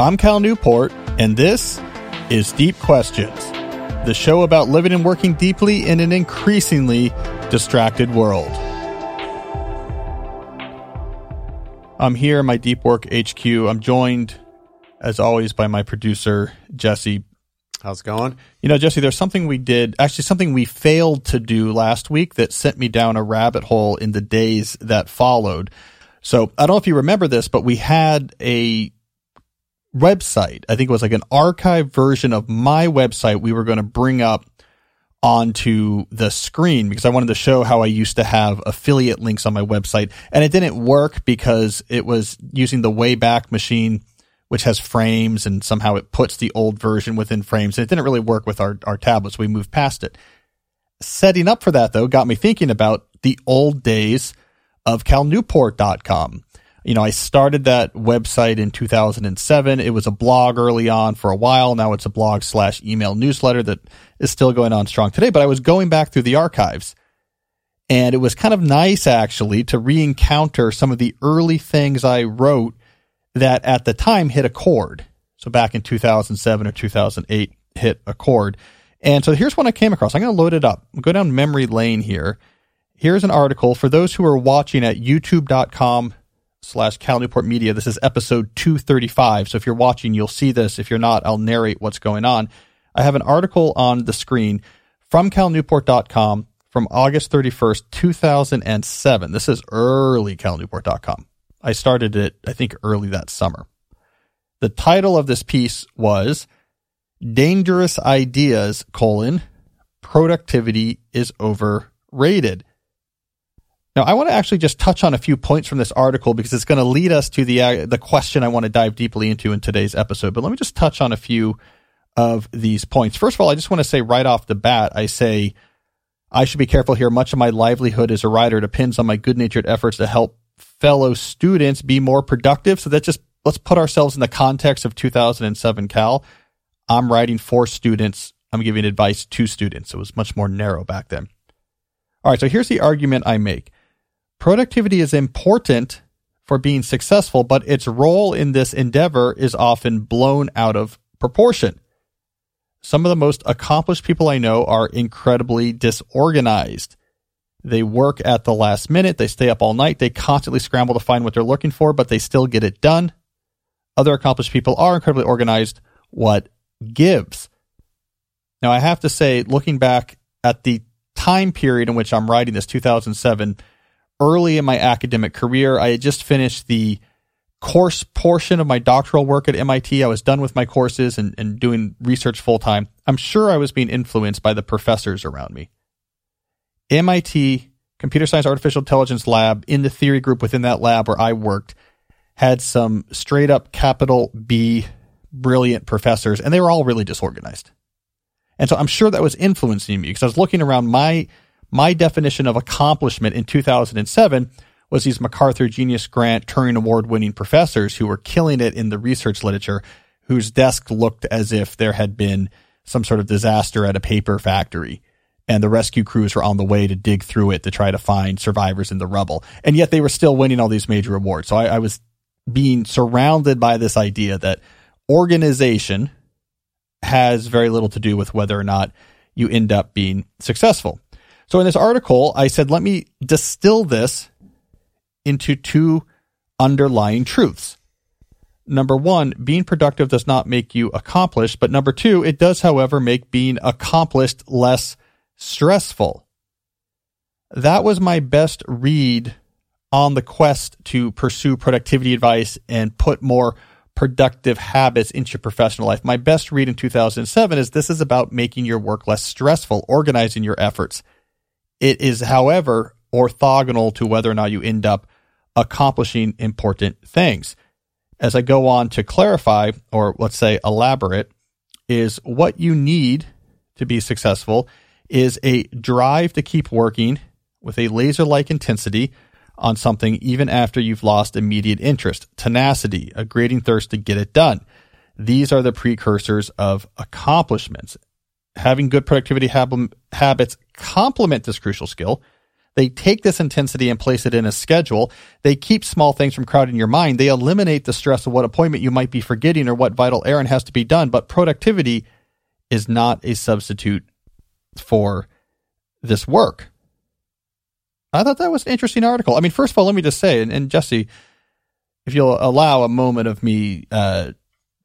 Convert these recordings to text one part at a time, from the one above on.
I'm Cal Newport, and this is Deep Questions, the show about living and working deeply in an increasingly distracted world. I'm here in my Deep Work HQ. I'm joined, as always, by my producer, Jesse. How's it going? You know, Jesse, there's something we did, actually, something we failed to do last week that sent me down a rabbit hole in the days that followed. So I don't know if you remember this, but we had a website. I think it was like an archive version of my website we were going to bring up onto the screen because I wanted to show how I used to have affiliate links on my website. And it didn't work because it was using the Wayback Machine, which has frames and somehow it puts the old version within frames. And it didn't really work with our, our tablets. We moved past it. Setting up for that though got me thinking about the old days of calnewport.com you know, I started that website in 2007. It was a blog early on for a while. Now it's a blog slash email newsletter that is still going on strong today. But I was going back through the archives and it was kind of nice actually to re-encounter some of the early things I wrote that at the time hit a chord. So back in 2007 or 2008 hit a chord. And so here's one I came across. I'm going to load it up. I'll go down memory lane here. Here's an article for those who are watching at youtube.com slash Cal Newport Media. This is episode 235. So if you're watching, you'll see this. If you're not, I'll narrate what's going on. I have an article on the screen from calnewport.com from August 31st, 2007. This is early calnewport.com. I started it, I think, early that summer. The title of this piece was Dangerous Ideas, colon, productivity is overrated. Now, I want to actually just touch on a few points from this article because it's going to lead us to the uh, the question I want to dive deeply into in today's episode. But let me just touch on a few of these points. First of all, I just want to say right off the bat, I say I should be careful here. Much of my livelihood as a writer depends on my good-natured efforts to help fellow students be more productive. So that just let's put ourselves in the context of 2007 Cal. I'm writing for students. I'm giving advice to students. It was much more narrow back then. All right, so here's the argument I make Productivity is important for being successful, but its role in this endeavor is often blown out of proportion. Some of the most accomplished people I know are incredibly disorganized. They work at the last minute, they stay up all night, they constantly scramble to find what they're looking for, but they still get it done. Other accomplished people are incredibly organized. What gives? Now, I have to say, looking back at the time period in which I'm writing this, 2007, early in my academic career. I had just finished the course portion of my doctoral work at MIT. I was done with my courses and, and doing research full time. I'm sure I was being influenced by the professors around me. MIT Computer Science Artificial Intelligence Lab, in the theory group within that lab where I worked, had some straight up capital B brilliant professors, and they were all really disorganized. And so I'm sure that was influencing me because I was looking around my my definition of accomplishment in 2007 was these MacArthur Genius Grant Turing Award winning professors who were killing it in the research literature, whose desk looked as if there had been some sort of disaster at a paper factory. And the rescue crews were on the way to dig through it to try to find survivors in the rubble. And yet they were still winning all these major awards. So I, I was being surrounded by this idea that organization has very little to do with whether or not you end up being successful. So in this article, I said, let me distill this into two underlying truths. Number one, being productive does not make you accomplished. But number two, it does, however, make being accomplished less stressful. That was my best read on the quest to pursue productivity advice and put more productive habits into your professional life. My best read in 2007 is this is about making your work less stressful, organizing your efforts, it is, however, orthogonal to whether or not you end up accomplishing important things. As I go on to clarify, or let's say elaborate, is what you need to be successful is a drive to keep working with a laser like intensity on something even after you've lost immediate interest, tenacity, a grating thirst to get it done. These are the precursors of accomplishments having good productivity hab- habits complement this crucial skill. They take this intensity and place it in a schedule. They keep small things from crowding your mind. They eliminate the stress of what appointment you might be forgetting or what vital errand has to be done. But productivity is not a substitute for this work. I thought that was an interesting article. I mean, first of all, let me just say, and, and Jesse, if you'll allow a moment of me uh,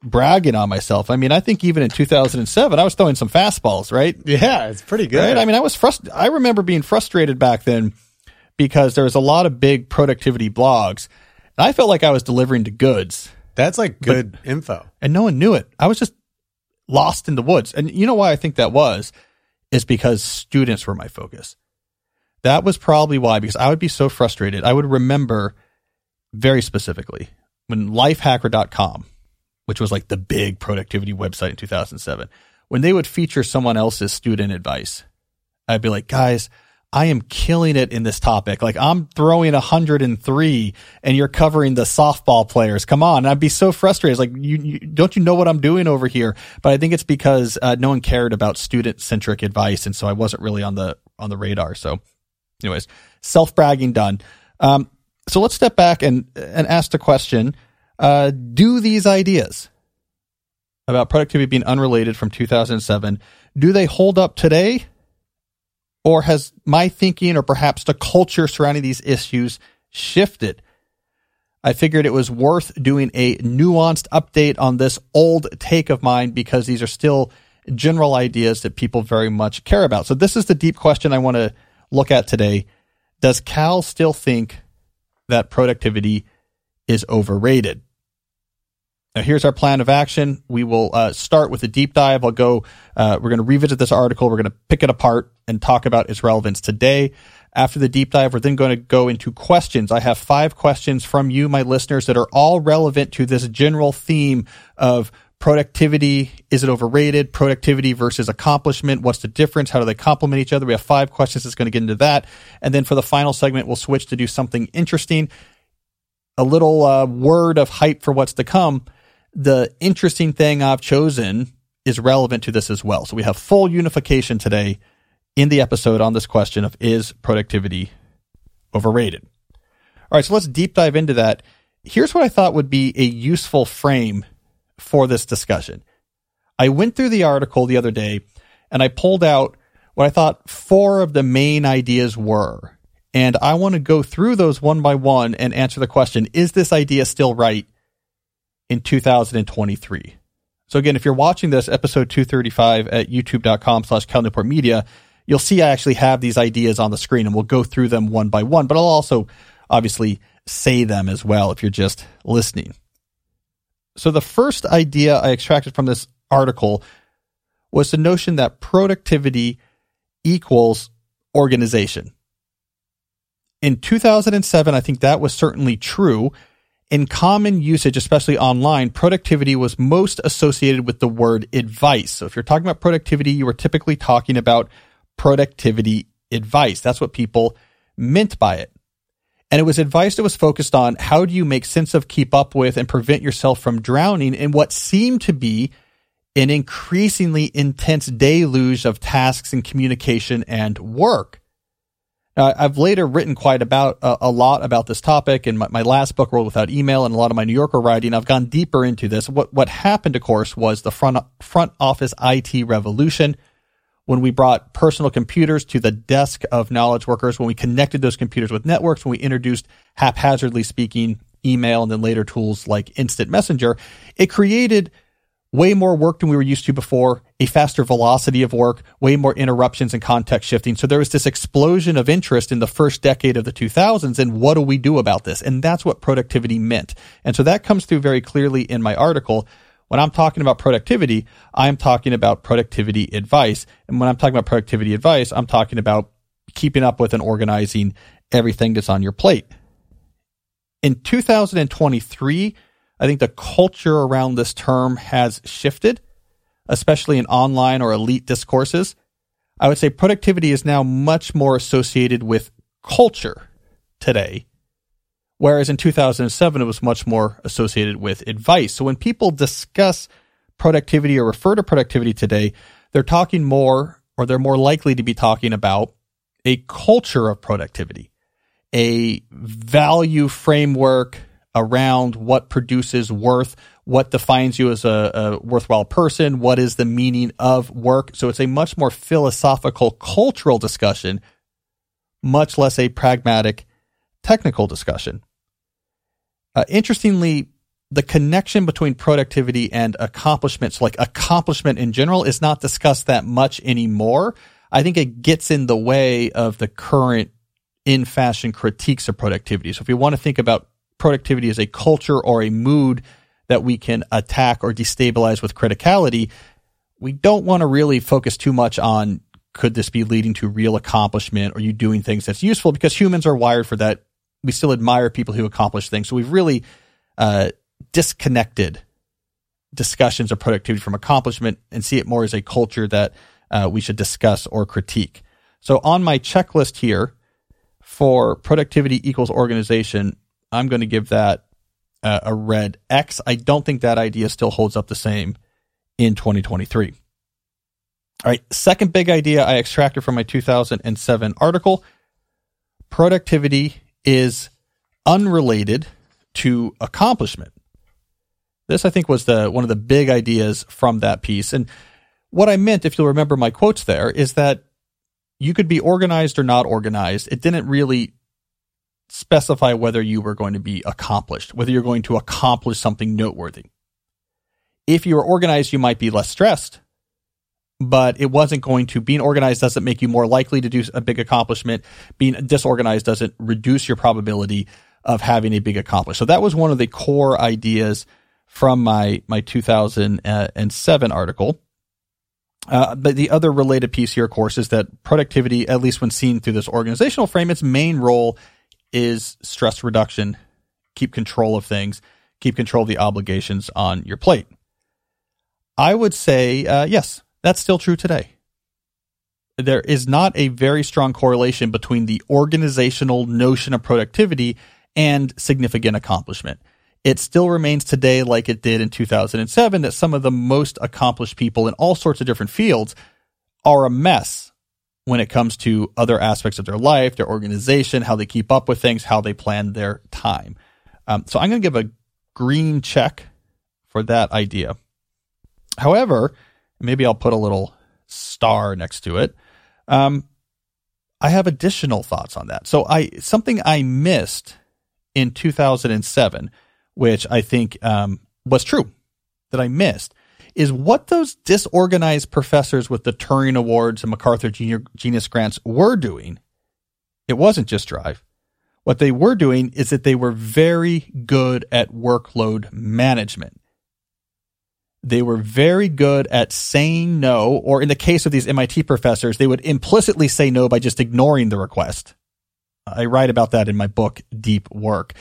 bragging on myself, I mean, I think even in 2007, I was throwing some fastballs, right? Yeah, it's pretty good. Right? I mean, I was frust- I remember being frustrated back then because there was a lot of big productivity blogs, and I felt like I was delivering the goods. That's like good but, info, and no one knew it. I was just lost in the woods, and you know why I think that was is because students were my focus. That was probably why, because I would be so frustrated. I would remember very specifically when lifehacker.com, which was like the big productivity website in 2007, when they would feature someone else's student advice, I'd be like, guys, I am killing it in this topic. Like I'm throwing 103 and you're covering the softball players. Come on. And I'd be so frustrated. Like you, you, don't you know what I'm doing over here? But I think it's because uh, no one cared about student centric advice. And so I wasn't really on the, on the radar. So anyways, self bragging done. Um, so let's step back and and ask the question: uh, Do these ideas about productivity being unrelated from 2007 do they hold up today, or has my thinking or perhaps the culture surrounding these issues shifted? I figured it was worth doing a nuanced update on this old take of mine because these are still general ideas that people very much care about. So this is the deep question I want to look at today. Does Cal still think that productivity is overrated? Now, here's our plan of action. We will uh, start with a deep dive. I'll go, uh, we're going to revisit this article. We're going to pick it apart and talk about its relevance today. After the deep dive, we're then going to go into questions. I have five questions from you, my listeners, that are all relevant to this general theme of productivity is it overrated productivity versus accomplishment what's the difference how do they complement each other we have five questions that's going to get into that and then for the final segment we'll switch to do something interesting a little uh, word of hype for what's to come the interesting thing i've chosen is relevant to this as well so we have full unification today in the episode on this question of is productivity overrated all right so let's deep dive into that here's what i thought would be a useful frame for this discussion. I went through the article the other day and I pulled out what I thought four of the main ideas were. And I want to go through those one by one and answer the question Is this idea still right in 2023? So, again, if you're watching this episode 235 at youtube.com slash Cal Newport Media, you'll see I actually have these ideas on the screen and we'll go through them one by one. But I'll also obviously say them as well if you're just listening. So the first idea I extracted from this article was the notion that productivity equals organization. In 2007, I think that was certainly true. In common usage, especially online, productivity was most associated with the word advice. So if you're talking about productivity, you were typically talking about productivity advice. That's what people meant by it. And it was advice that was focused on how do you make sense of, keep up with, and prevent yourself from drowning in what seemed to be an increasingly intense deluge of tasks and communication and work. Now, I've later written quite about uh, a lot about this topic in my, my, last book, World Without Email, and a lot of my New Yorker writing. I've gone deeper into this. What what happened, of course, was the front front office IT revolution when we brought personal computers to the desk of knowledge workers, when we connected those computers with networks, when we introduced haphazardly speaking email and then later tools like instant messenger, it created way more work than we were used to before, a faster velocity of work, way more interruptions and context shifting. So there was this explosion of interest in the first decade of the 2000s. And what do we do about this? And that's what productivity meant. And so that comes through very clearly in my article. When I'm talking about productivity, I'm talking about productivity advice. And when I'm talking about productivity advice, I'm talking about keeping up with and organizing everything that's on your plate. In 2023, I think the culture around this term has shifted, especially in online or elite discourses. I would say productivity is now much more associated with culture today Whereas in 2007, it was much more associated with advice. So when people discuss productivity or refer to productivity today, they're talking more or they're more likely to be talking about a culture of productivity, a value framework around what produces worth, what defines you as a, a, worthwhile person, what is the meaning of work. So it's a much more philosophical, cultural discussion, much less a pragmatic, technical discussion. Uh, interestingly, the connection between productivity and accomplishments, like accomplishment in general, is not discussed that much anymore. I think it gets in the way of the current in fashion critiques of productivity. So if you want to think about productivity as a culture or a mood that we can attack or destabilize with criticality, we don't want to really focus too much on could this be leading to real accomplishment or you doing things that's useful because humans are wired for that. We still admire people who accomplish things. So we've really uh, disconnected discussions of productivity from accomplishment and see it more as a culture that uh, we should discuss or critique. So on my checklist here for productivity equals organization, I'm going to give that uh, a red X. I don't think that idea still holds up the same in 2023. All right, second big idea I extracted from my 2007 article productivity is unrelated to accomplishment. This, I think, was the one of the big ideas from that piece. And what I meant, if you'll remember my quotes there, is that you could be organized or not organized. It didn't really specify whether you were going to be accomplished, whether you're going to accomplish something noteworthy. If you were organized, you might be less stressed, but it wasn't going to being organized doesn't make you more likely to do a big accomplishment. Being disorganized doesn't reduce your probability of having a big accomplishment. So that was one of the core ideas from my my 2007 article. Uh, but the other related piece here, of course, is that productivity, at least when seen through this organizational frame, its main role is stress reduction, keep control of things, keep control of the obligations on your plate. I would say, uh, yes, that's still true today. There is not a very strong correlation between the organizational notion of productivity and significant accomplishment. It still remains today, like it did in 2007, that some of the most accomplished people in all sorts of different fields are a mess when it comes to other aspects of their life, their organization, how they keep up with things, how they plan their time. Um, so I'm going to give a green check for that idea. However, maybe I'll put a little star next to it. Um, I have additional thoughts on that. So I something I missed in 2007, which I think um, was true that I missed, is what those disorganized professors with the Turing Awards and MacArthur Genius Grants were doing. It wasn't just drive. What they were doing is that they were very good at workload management. They were very good at saying no, or in the case of these MIT professors, they would implicitly say no by just ignoring the request. I write about that in my book, Deep Work.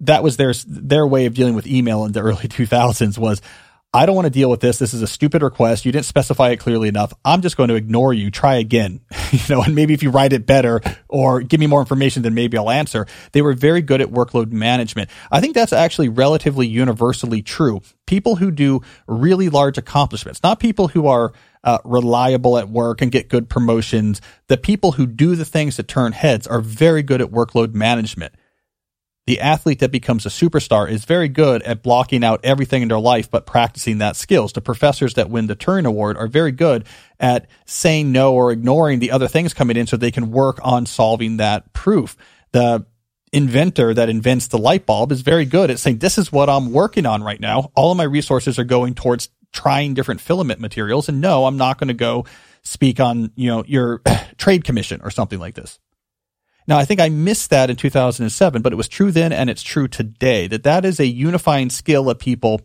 That was their, their way of dealing with email in the early 2000s was, I don't want to deal with this. This is a stupid request. You didn't specify it clearly enough. I'm just going to ignore you. Try again. you know, and maybe if you write it better or give me more information, then maybe I'll answer. They were very good at workload management. I think that's actually relatively universally true. People who do really large accomplishments, not people who are uh, reliable at work and get good promotions. The people who do the things that turn heads are very good at workload management the athlete that becomes a superstar is very good at blocking out everything in their life but practicing that skills. The professors that win the Turing Award are very good at saying no or ignoring the other things coming in so they can work on solving that proof. The inventor that invents the light bulb is very good at saying, this is what I'm working on right now. All of my resources are going towards trying different filament materials. And no, I'm not going to go speak on, you know, your trade commission or something like this. Now, I think I missed that in 2007, but it was true then and it's true today that that is a unifying skill of people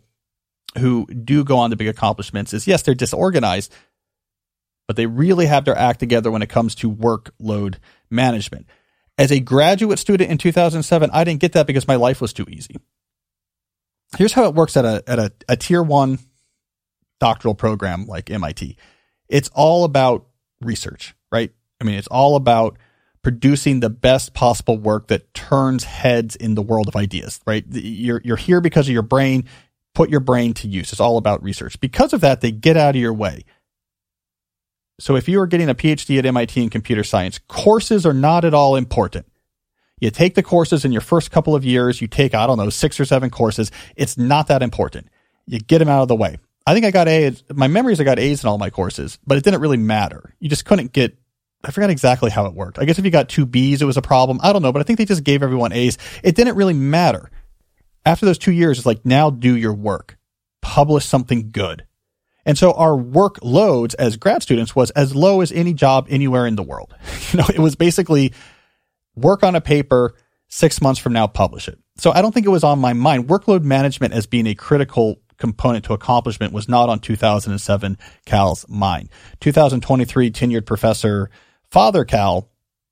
who do go on to big accomplishments is yes, they're disorganized, but they really have their act together when it comes to workload management. As a graduate student in 2007, I didn't get that because my life was too easy. Here's how it works at a, at a, a tier one doctoral program like MIT. It's all about research, right? I mean, it's all about producing the best possible work that turns heads in the world of ideas, right? You're, you're here because of your brain. Put your brain to use. It's all about research. Because of that, they get out of your way. So if you are getting a PhD at MIT in computer science, courses are not at all important. You take the courses in your first couple of years, you take, I don't know, six or seven courses. It's not that important. You get them out of the way. I think I got A's. My memories, I got A's in all my courses, but it didn't really matter. You just couldn't get, I forgot exactly how it worked. I guess if you got two B's, it was a problem. I don't know, but I think they just gave everyone A's. It didn't really matter. After those two years, it's like, now do your work. Publish something good. And so our workloads as grad students was as low as any job anywhere in the world. You know, it was basically work on a paper, six months from now, publish it. So I don't think it was on my mind. Workload management as being a critical component to accomplishment was not on 2007 Cal's mind. 2023 tenured professor Father Cal,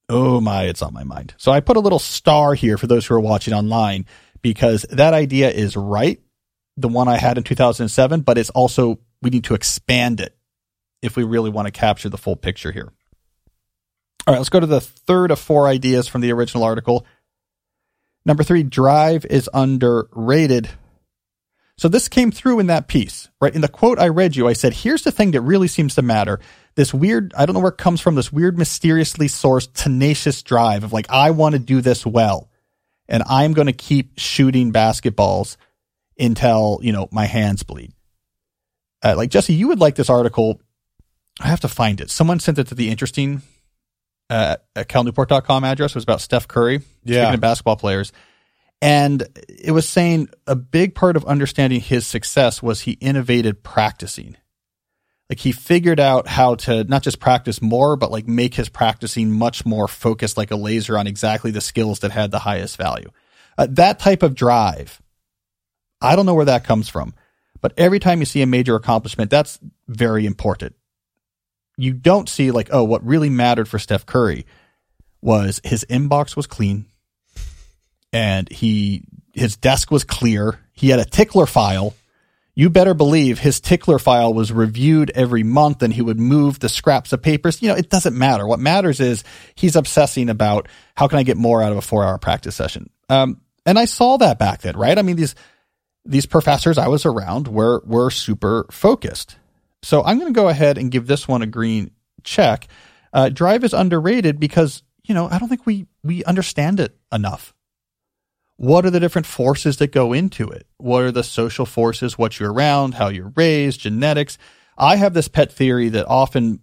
oh my, it's on my mind. So I put a little star here for those who are watching online because that idea is right, the one I had in 2007, but it's also we need to expand it if we really want to capture the full picture here. All right, let's go to the third of four ideas from the original article. Number three, drive is underrated. So this came through in that piece, right? In the quote I read you, I said, here's the thing that really seems to matter. This weird, I don't know where it comes from, this weird, mysteriously sourced, tenacious drive of like, I want to do this well. And I'm going to keep shooting basketballs until, you know, my hands bleed. Uh, like Jesse, you would like this article. I have to find it. Someone sent it to the interesting uh, at calnewport.com address. It was about Steph Curry, Yeah. speaking of basketball players. And it was saying a big part of understanding his success was he innovated practicing. Like he figured out how to not just practice more, but like make his practicing much more focused like a laser on exactly the skills that had the highest value. Uh, that type of drive, I don't know where that comes from. But every time you see a major accomplishment, that's very important. You don't see like, oh, what really mattered for Steph Curry was his inbox was clean and he his desk was clear. He had a tickler file. You better believe his tickler file was reviewed every month and he would move the scraps of papers. You know, it doesn't matter. What matters is he's obsessing about how can I get more out of a four hour practice session. Um, and I saw that back then, right? I mean, these, these professors I was around were were super focused. So I'm going to go ahead and give this one a green check. Uh, drive is underrated because you know I don't think we we understand it enough. What are the different forces that go into it? What are the social forces? What you're around, how you're raised, genetics. I have this pet theory that often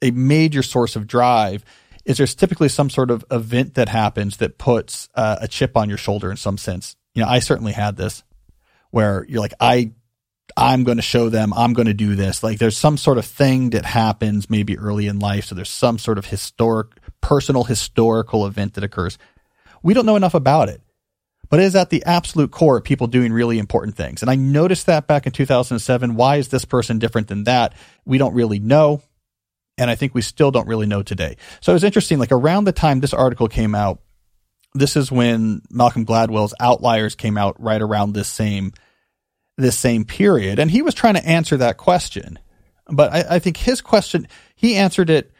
a major source of drive is there's typically some sort of event that happens that puts uh, a chip on your shoulder in some sense. You know, I certainly had this where you're like, I, I'm going to show them, I'm going to do this. Like there's some sort of thing that happens maybe early in life. So there's some sort of historic, personal historical event that occurs. We don't know enough about it, but is at the absolute core of people doing really important things. And I noticed that back in 2007. Why is this person different than that? We don't really know. And I think we still don't really know today. So it was interesting. Like around the time this article came out, this is when Malcolm Gladwell's Outliers came out right around this same this same period, and he was trying to answer that question. But I, I think his question he answered it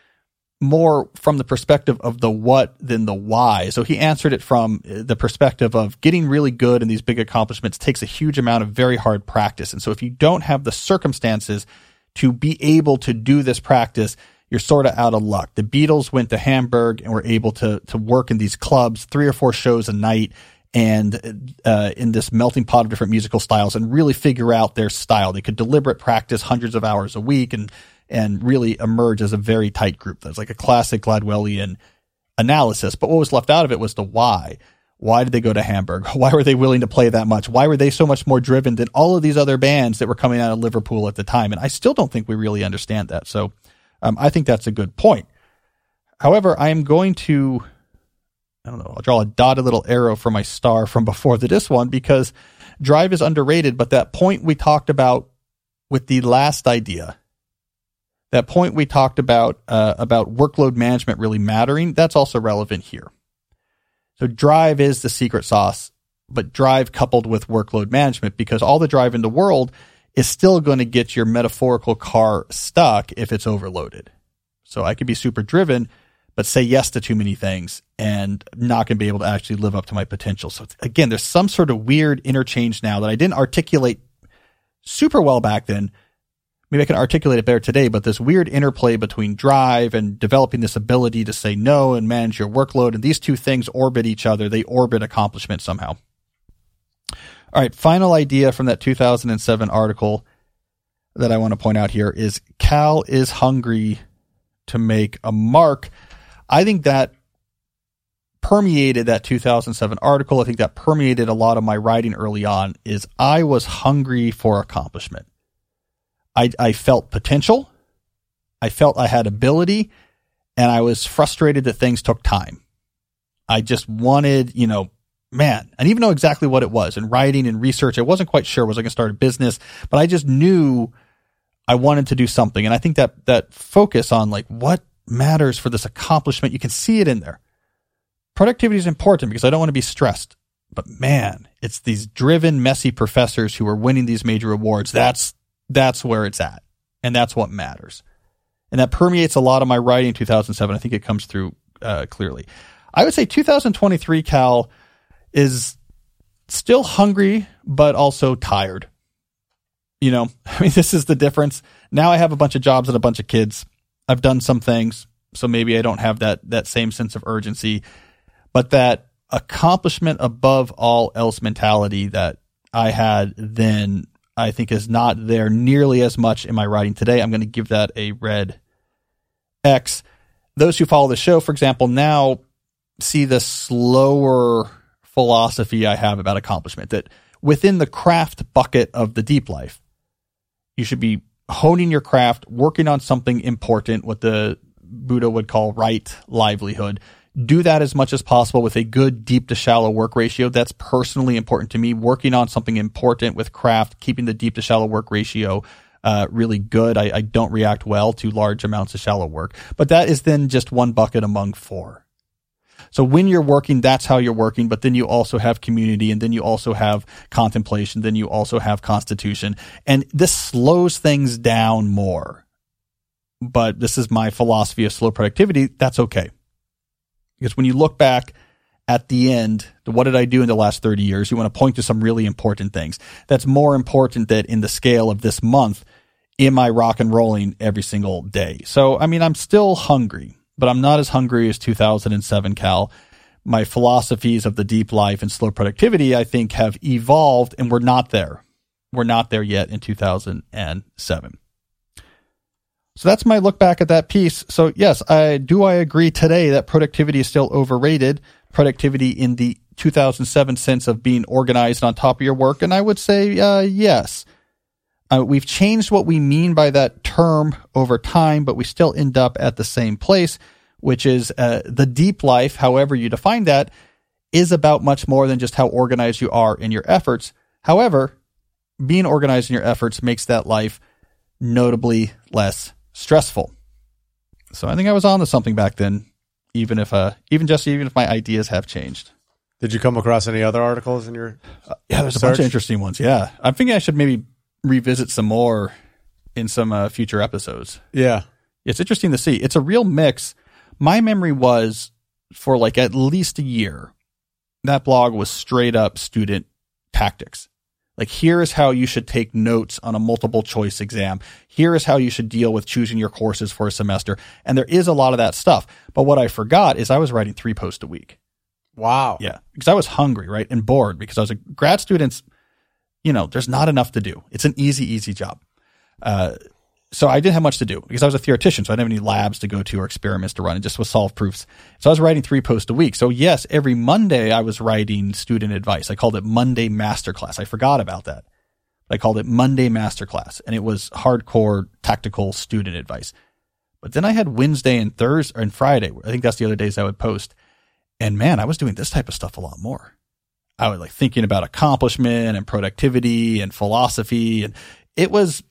more from the perspective of the what than the why. So he answered it from the perspective of getting really good in these big accomplishments takes a huge amount of very hard practice. And so if you don't have the circumstances to be able to do this practice, you're sort of out of luck. The Beatles went to Hamburg and were able to to work in these clubs, three or four shows a night, and uh, in this melting pot of different musical styles, and really figure out their style. They could deliberate practice hundreds of hours a week, and and really emerge as a very tight group. That's like a classic Gladwellian analysis. But what was left out of it was the why. Why did they go to Hamburg? Why were they willing to play that much? Why were they so much more driven than all of these other bands that were coming out of Liverpool at the time? And I still don't think we really understand that. So um, I think that's a good point. However, I am going to, I don't know, I'll draw a dotted little arrow for my star from before the this one because drive is underrated. But that point we talked about with the last idea, that point we talked about uh, about workload management really mattering, that's also relevant here. So drive is the secret sauce, but drive coupled with workload management because all the drive in the world is still going to get your metaphorical car stuck if it's overloaded. So I could be super driven, but say yes to too many things and not going to be able to actually live up to my potential. So again, there's some sort of weird interchange now that I didn't articulate super well back then, maybe I can articulate it better today, but this weird interplay between drive and developing this ability to say no and manage your workload. And these two things orbit each other. They orbit accomplishment somehow. All right. Final idea from that 2007 article that I want to point out here is Cal is hungry to make a mark. I think that permeated that 2007 article. I think that permeated a lot of my writing early on is I was hungry for accomplishment. I, I felt potential. I felt I had ability and I was frustrated that things took time. I just wanted, you know, man, I didn't even know exactly what it was. In writing and research, I wasn't quite sure was I going to start a business, but I just knew I wanted to do something. And I think that that focus on like what matters for this accomplishment, you can see it in there. Productivity is important because I don't want to be stressed. But man, it's these driven, messy professors who are winning these major awards. That's that's where it's at. And that's what matters. And that permeates a lot of my writing in 2007. I think it comes through uh, clearly. I would say 2023 Cal is still hungry, but also tired. You know, I mean, this is the difference. Now I have a bunch of jobs and a bunch of kids. I've done some things, so maybe I don't have that that same sense of urgency, but that accomplishment above all else mentality that I had then I think is not there nearly as much in my writing today. I'm going to give that a red X. Those who follow the show, for example, now see the slower philosophy I have about accomplishment that within the craft bucket of the deep life, you should be honing your craft, working on something important, what the Buddha would call right livelihood do that as much as possible with a good deep to shallow work ratio. That's personally important to me. Working on something important with craft, keeping the deep to shallow work ratio uh, really good. I, I don't react well to large amounts of shallow work, but that is then just one bucket among four. So when you're working, that's how you're working. But then you also have community and then you also have contemplation. Then you also have constitution and this slows things down more. But this is my philosophy of slow productivity. That's okay. Because when you look back at the end, what did I do in the last 30 years? You want to point to some really important things. That's more important that in the scale of this month, am I rock and rolling every single day? So, I mean, I'm still hungry, but I'm not as hungry as 2007 Cal. My philosophies of the deep life and slow productivity, I think, have evolved and we're not there. We're not there yet in 2007. So that's my look back at that piece. So yes, I do I agree today that productivity is still overrated. Productivity in the 2007 sense of being organized on top of your work, and I would say uh, yes. Uh, we've changed what we mean by that term over time, but we still end up at the same place, which is uh, the deep life. However you define that is about much more than just how organized you are in your efforts. However, being organized in your efforts makes that life notably less stressful. So I think I was on to something back then, even if uh, even just even if my ideas have changed. Did you come across any other articles in your? Uh, yeah, there's a bunch of interesting ones. Yeah, I'm thinking I should maybe revisit some more in some uh, future episodes. Yeah, it's interesting to see. It's a real mix. My memory was for like at least a year. That blog was straight up student tactics. Like, here is how you should take notes on a multiple choice exam. Here is how you should deal with choosing your courses for a semester. And there is a lot of that stuff. But what I forgot is I was writing three posts a week. Wow. Yeah. Because I was hungry, right? And bored because I was a grad student. You know, there's not enough to do. It's an easy, easy job. Uh, so I didn't have much to do because I was a theoretician, so I didn't have any labs to go to or experiments to run. It just was solve proofs. So I was writing three posts a week. So yes, every Monday I was writing student advice. I called it Monday Masterclass. I forgot about that. I called it Monday Masterclass, and it was hardcore tactical student advice. But then I had Wednesday and Thursday and Friday. I think that's the other days I would post. And man, I was doing this type of stuff a lot more. I was like thinking about accomplishment and productivity and philosophy, and it was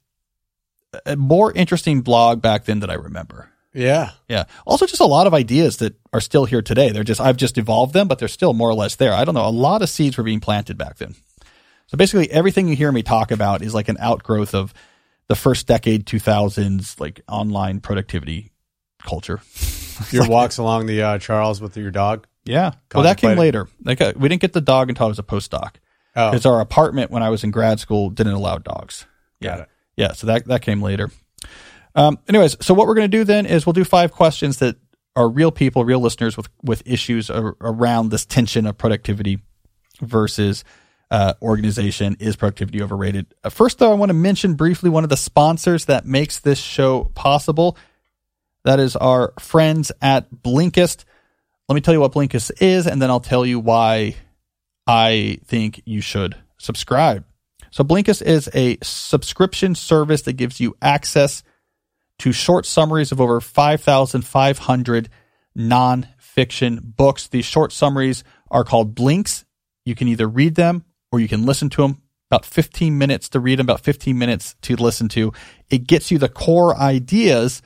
a more interesting blog back then that I remember. Yeah. Yeah. Also just a lot of ideas that are still here today. They're just I've just evolved them, but they're still more or less there. I don't know. A lot of seeds were being planted back then. So basically everything you hear me talk about is like an outgrowth of the first decade 2000s like online productivity culture. Your like, walks along the uh, Charles with your dog? Yeah. Well, that came later. Like uh, we didn't get the dog until I was a postdoc. Oh. Because our apartment when I was in grad school didn't allow dogs. Yeah. Yeah, so that that came later. Um, anyways, so what we're going to do then is we'll do five questions that are real people, real listeners with with issues ar- around this tension of productivity versus uh, organization. Is productivity overrated? Uh, first, though, I want to mention briefly one of the sponsors that makes this show possible. That is our friends at Blinkist. Let me tell you what Blinkist is, and then I'll tell you why I think you should subscribe. So, Blinkist is a subscription service that gives you access to short summaries of over 5,500 nonfiction books. These short summaries are called blinks. You can either read them or you can listen to them. About 15 minutes to read them, about 15 minutes to listen to. It gets you the core ideas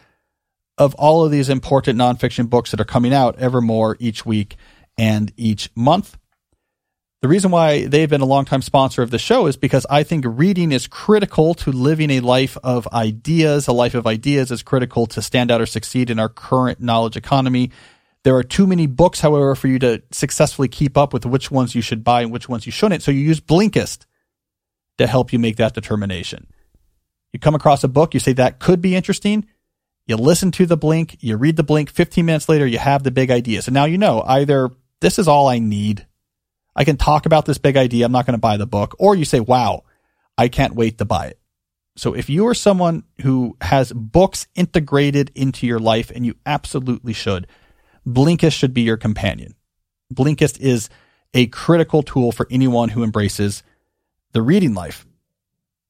of all of these important nonfiction books that are coming out ever more each week and each month. The reason why they've been a longtime sponsor of the show is because I think reading is critical to living a life of ideas. A life of ideas is critical to stand out or succeed in our current knowledge economy. There are too many books, however, for you to successfully keep up with which ones you should buy and which ones you shouldn't. So you use Blinkist to help you make that determination. You come across a book, you say that could be interesting. You listen to the blink, you read the blink, 15 minutes later, you have the big idea. So now you know either this is all I need I can talk about this big idea. I'm not going to buy the book. Or you say, wow, I can't wait to buy it. So if you are someone who has books integrated into your life, and you absolutely should, Blinkist should be your companion. Blinkist is a critical tool for anyone who embraces the reading life.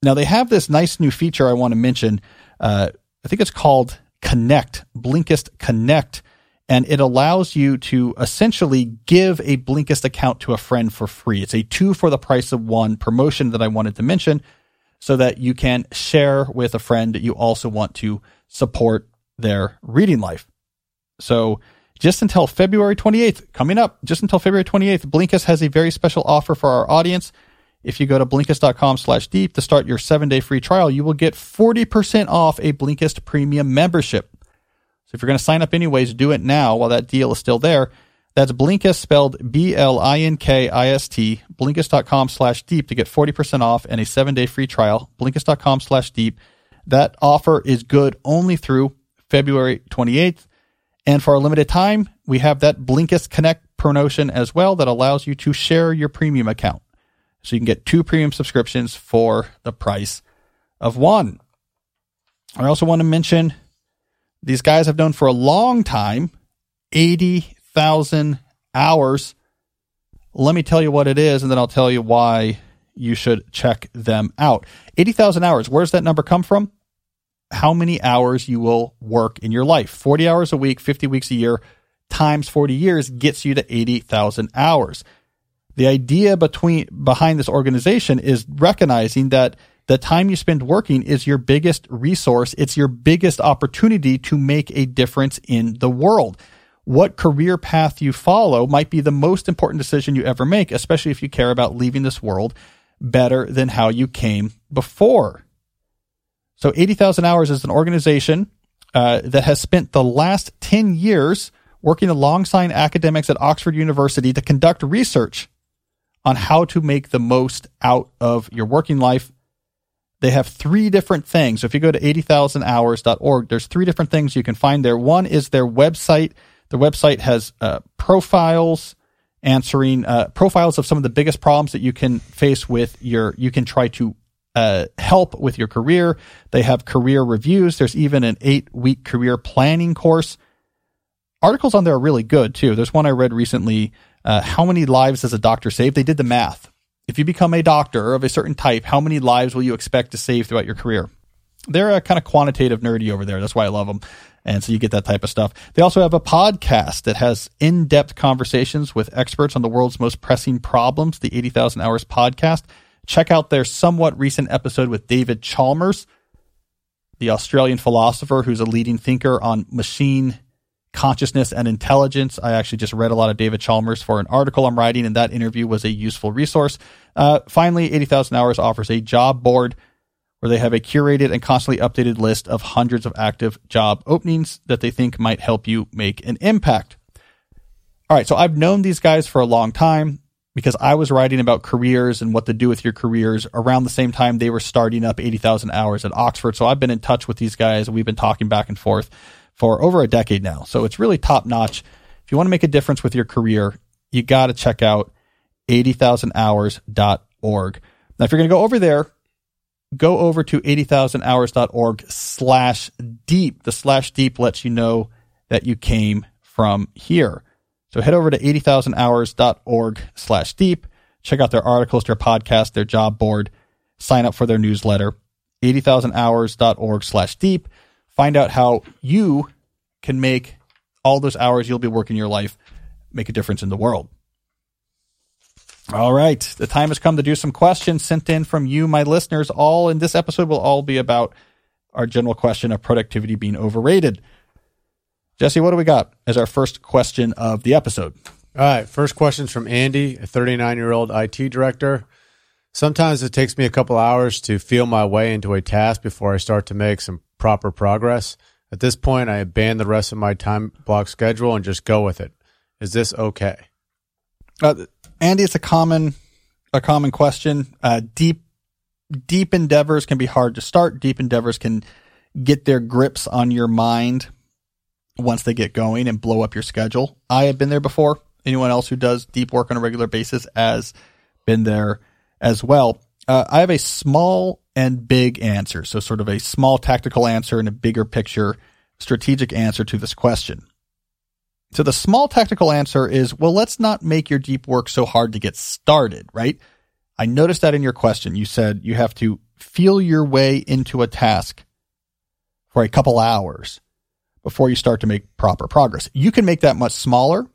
Now they have this nice new feature I want to mention. Uh, I think it's called Connect, Blinkist Connect, and it allows you to essentially give a Blinkist account to a friend for free. It's a two for the price of one promotion that I wanted to mention so that you can share with a friend that you also want to support their reading life. So just until February 28th, coming up, just until February 28th, Blinkist has a very special offer for our audience. If you go to Blinkist.com slash deep to start your seven day free trial, you will get 40% off a Blinkist premium membership. So if you're going to sign up anyways, do it now while that deal is still there. That's Blinkist spelled B-L-I-N-K-I-S-T, Blinkist.com slash deep to get 40% off and a seven day free trial. Blinkist.com slash deep. That offer is good only through February 28th. And for a limited time, we have that Blinkist Connect promotion as well that allows you to share your premium account. So you can get two premium subscriptions for the price of one. I also want to mention these guys have known for a long time 80,000 hours. Let me tell you what it is, and then I'll tell you why you should check them out. 80,000 hours. Where does that number come from? How many hours you will work in your life. 40 hours a week, 50 weeks a year, times 40 years gets you to 80,000 hours. The idea between behind this organization is recognizing that the time you spend working is your biggest resource. It's your biggest opportunity to make a difference in the world. What career path you follow might be the most important decision you ever make, especially if you care about leaving this world better than how you came before. So 80,000 hours is an organization uh, that has spent the last 10 years working alongside academics at Oxford University to conduct research on how to make the most out of your working life they have three different things. So if you go to 80,000hours.org, there's three different things you can find there. One is their website. The website has uh, profiles answering uh, profiles of some of the biggest problems that you can face with your, you can try to uh, help with your career. They have career reviews. There's even an eight week career planning course. Articles on there are really good too. There's one I read recently. Uh, how many lives does a doctor save? They did the math if you become a doctor of a certain type, how many lives will you expect to save throughout your career? They're a kind of quantitative nerdy over there. That's why I love them. And so you get that type of stuff. They also have a podcast that has in depth conversations with experts on the world's most pressing problems, the 80,000 Hours podcast. Check out their somewhat recent episode with David Chalmers, the Australian philosopher who's a leading thinker on machine consciousness and intelligence. I actually just read a lot of David Chalmers for an article I'm writing, and that interview was a useful resource. Uh, finally, 80,000 Hours offers a job board where they have a curated and constantly updated list of hundreds of active job openings that they think might help you make an impact. All right, so I've known these guys for a long time. because I was writing about careers and what to do with your careers around the same time they were starting up 80,000 hours at Oxford. So I've been in touch with these guys. We've been talking back and forth for over a decade now. So it's really top notch. If you want to make a difference with your career, you got to check out 80,000hours.org. Now, if you're going to go over there, go over to 80,000hours.org slash deep. The slash deep lets you know that you came from here. So head over to 80,000hours.org slash deep. Check out their articles, their podcast, their job board. Sign up for their newsletter. 80,000hours.org slash deep. Find out how you can make all those hours you'll be working your life make a difference in the world. All right. The time has come to do some questions sent in from you, my listeners. All in this episode will all be about our general question of productivity being overrated. Jesse, what do we got as our first question of the episode? All right. First question's from Andy, a 39 year old IT director. Sometimes it takes me a couple hours to feel my way into a task before I start to make some proper progress. At this point, I abandon the rest of my time block schedule and just go with it. Is this okay? Uh, Andy, it's a common a common question. Uh, deep deep endeavors can be hard to start. Deep endeavors can get their grips on your mind once they get going and blow up your schedule. I have been there before. Anyone else who does deep work on a regular basis has been there as well. Uh, I have a small and big answer. So, sort of a small tactical answer and a bigger picture strategic answer to this question. So, the small tactical answer is well, let's not make your deep work so hard to get started, right? I noticed that in your question. You said you have to feel your way into a task for a couple hours before you start to make proper progress. You can make that much smaller.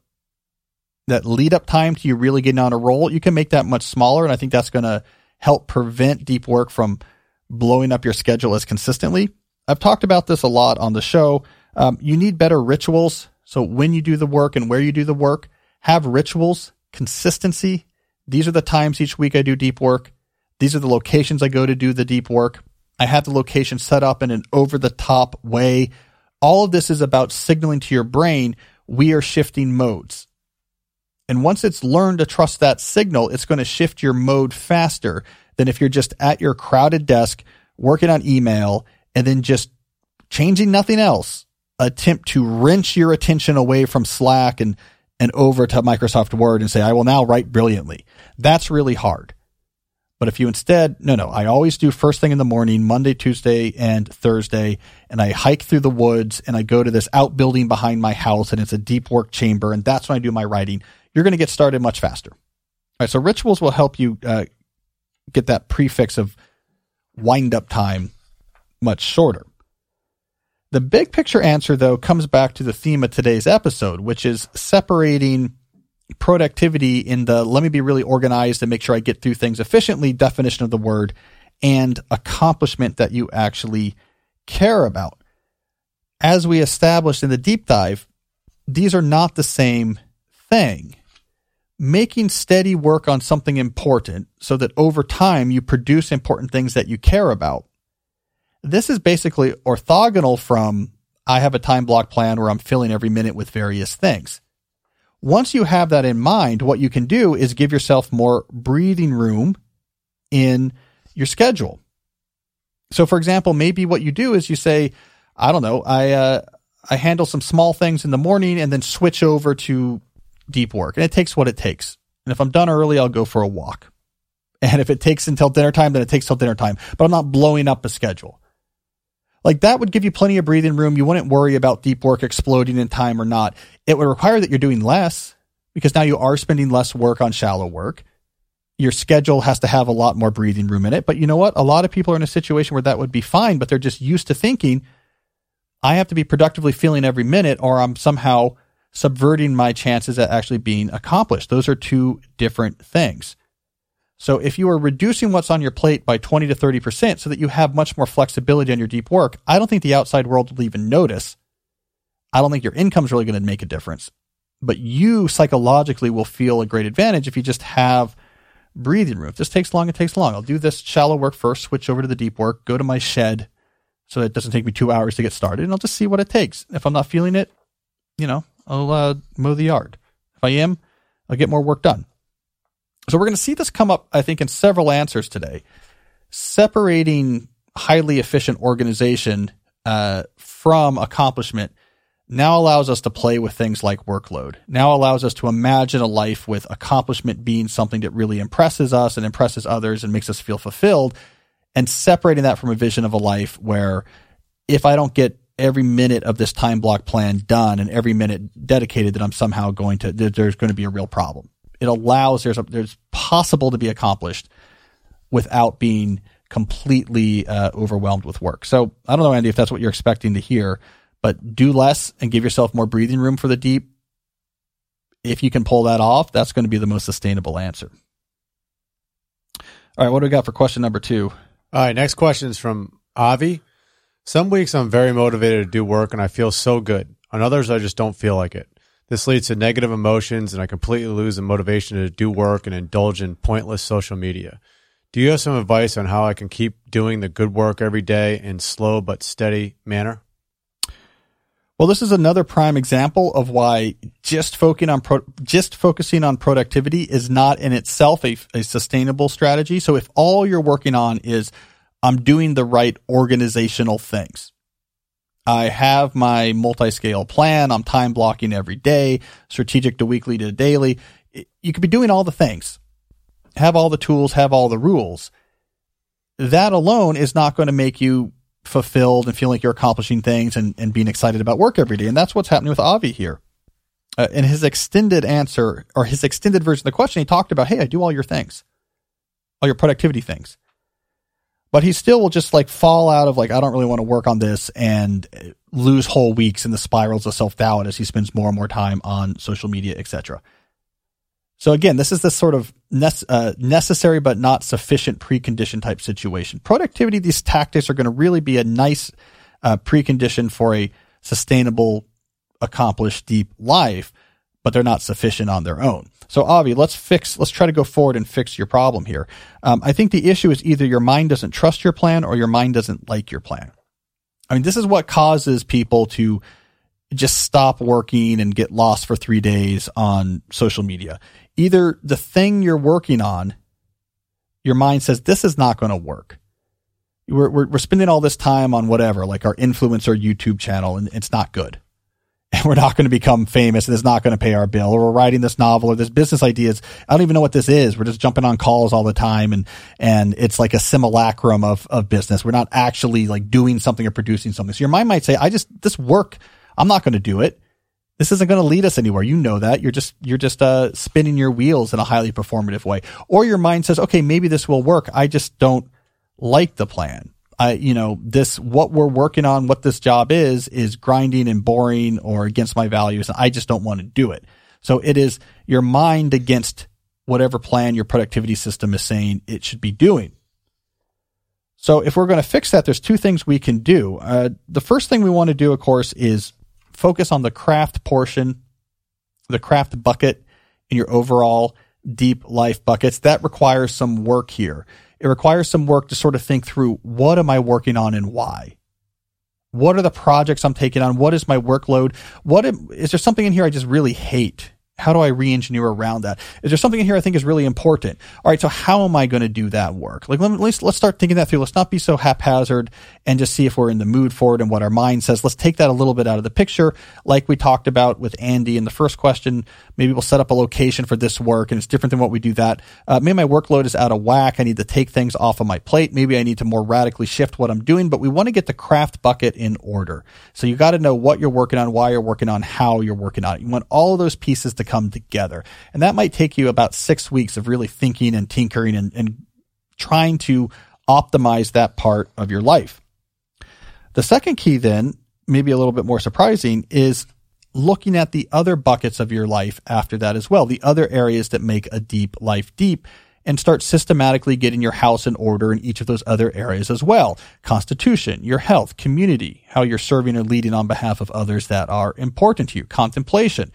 That lead up time to you really getting on a roll, you can make that much smaller. And I think that's going to help prevent deep work from blowing up your schedule as consistently. I've talked about this a lot on the show. Um, you need better rituals. So when you do the work and where you do the work, have rituals, consistency. These are the times each week I do deep work. These are the locations I go to do the deep work. I have the location set up in an over the top way all of this is about signaling to your brain, we are shifting modes. And once it's learned to trust that signal, it's going to shift your mode faster than if you're just at your crowded desk working on email and then just changing nothing else, attempt to wrench your attention away from Slack and, and over to Microsoft Word and say, I will now write brilliantly. That's really hard. But if you instead, no, no, I always do first thing in the morning, Monday, Tuesday, and Thursday, and I hike through the woods and I go to this outbuilding behind my house and it's a deep work chamber. And that's when I do my writing. You're going to get started much faster. All right. So rituals will help you uh, get that prefix of wind up time much shorter. The big picture answer, though, comes back to the theme of today's episode, which is separating productivity in the let me be really organized and make sure I get through things efficiently definition of the word and accomplishment that you actually care about. As we established in the deep dive, these are not the same thing. Making steady work on something important so that over time you produce important things that you care about. This is basically orthogonal from I have a time block plan where I'm filling every minute with various things. Once you have that in mind, what you can do is give yourself more breathing room in your schedule. So, for example, maybe what you do is you say, I don't know, I, uh, I handle some small things in the morning and then switch over to deep work. And it takes what it takes. And if I'm done early, I'll go for a walk. And if it takes until dinner time, then it takes till dinner time. But I'm not blowing up a schedule. Like that would give you plenty of breathing room. You wouldn't worry about deep work exploding in time or not. It would require that you're doing less because now you are spending less work on shallow work. Your schedule has to have a lot more breathing room in it. But you know what? A lot of people are in a situation where that would be fine, but they're just used to thinking, I have to be productively feeling every minute or I'm somehow subverting my chances at actually being accomplished. Those are two different things. So if you are reducing what's on your plate by 20 to 30% so that you have much more flexibility on your deep work, I don't think the outside world will even notice. I don't think your income is really going to make a difference, but you psychologically will feel a great advantage if you just have breathing room. If this takes long, it takes long. I'll do this shallow work first, switch over to the deep work, go to my shed so it doesn't take me two hours to get started and I'll just see what it takes. If I'm not feeling it, you know, I'll uh, mow the yard. If I am, I'll get more work done. So we're going to see this come up, I think, in several answers today. Separating highly efficient organization uh, from accomplishment now allows us to play with things like workload. Now allows us to imagine a life with accomplishment being something that really impresses us and impresses others and makes us feel fulfilled, and separating that from a vision of a life where if I don't get every minute of this time block plan done and every minute dedicated, that I'm somehow going to there's going to be a real problem. It allows there's a, there's possible to be accomplished without being completely uh, overwhelmed with work. So I don't know, Andy, if that's what you're expecting to hear, but do less and give yourself more breathing room for the deep. If you can pull that off, that's going to be the most sustainable answer. All right, what do we got for question number two? All right, next question is from Avi. Some weeks I'm very motivated to do work and I feel so good. On others, I just don't feel like it. This leads to negative emotions and I completely lose the motivation to do work and indulge in pointless social media. Do you have some advice on how I can keep doing the good work every day in slow but steady manner? Well, this is another prime example of why just focusing on pro- just focusing on productivity is not in itself a, a sustainable strategy. So if all you're working on is I'm doing the right organizational things. I have my multi-scale plan. I'm time blocking every day, strategic to weekly to daily. You could be doing all the things, have all the tools, have all the rules. That alone is not going to make you fulfilled and feeling like you're accomplishing things and, and being excited about work every day. And that's what's happening with Avi here. Uh, in his extended answer or his extended version of the question, he talked about, Hey, I do all your things, all your productivity things but he still will just like fall out of like I don't really want to work on this and lose whole weeks in the spirals of self doubt as he spends more and more time on social media, etc. So again, this is this sort of ne- uh, necessary but not sufficient precondition type situation. Productivity, these tactics are going to really be a nice uh, precondition for a sustainable, accomplished, deep life, but they're not sufficient on their own. So Avi, let's fix, let's try to go forward and fix your problem here. Um, I think the issue is either your mind doesn't trust your plan or your mind doesn't like your plan. I mean, this is what causes people to just stop working and get lost for three days on social media. Either the thing you're working on, your mind says, this is not going to work. We're, we're, we're spending all this time on whatever, like our influencer YouTube channel, and it's not good and we're not going to become famous and it's not going to pay our bill or we're writing this novel or this business ideas. I don't even know what this is. We're just jumping on calls all the time and, and it's like a simulacrum of, of business. We're not actually like doing something or producing something. So your mind might say, I just, this work, I'm not going to do it. This isn't going to lead us anywhere. You know that. You're just, you're just, uh, spinning your wheels in a highly performative way. Or your mind says, okay, maybe this will work. I just don't like the plan. I, you know, this, what we're working on, what this job is, is grinding and boring or against my values. And I just don't want to do it. So it is your mind against whatever plan your productivity system is saying it should be doing. So if we're going to fix that, there's two things we can do. Uh, the first thing we want to do, of course, is focus on the craft portion, the craft bucket in your overall deep life buckets. That requires some work here. It requires some work to sort of think through what am I working on and why? What are the projects I'm taking on? What is my workload? What am, is there something in here I just really hate? How do I re-engineer around that? Is there something in here I think is really important? All right, so how am I going to do that work? Like, let, us let's start thinking that through. Let's not be so haphazard and just see if we're in the mood for it and what our mind says. Let's take that a little bit out of the picture, like we talked about with Andy in the first question. Maybe we'll set up a location for this work, and it's different than what we do that. Uh, maybe my workload is out of whack. I need to take things off of my plate. Maybe I need to more radically shift what I'm doing. But we want to get the craft bucket in order. So you got to know what you're working on, why you're working on, how you're working on it. You want all of those pieces to come together. And that might take you about six weeks of really thinking and tinkering and, and trying to optimize that part of your life. The second key then, maybe a little bit more surprising, is looking at the other buckets of your life after that as well, the other areas that make a deep life deep and start systematically getting your house in order in each of those other areas as well. Constitution, your health, community, how you're serving or leading on behalf of others that are important to you, contemplation,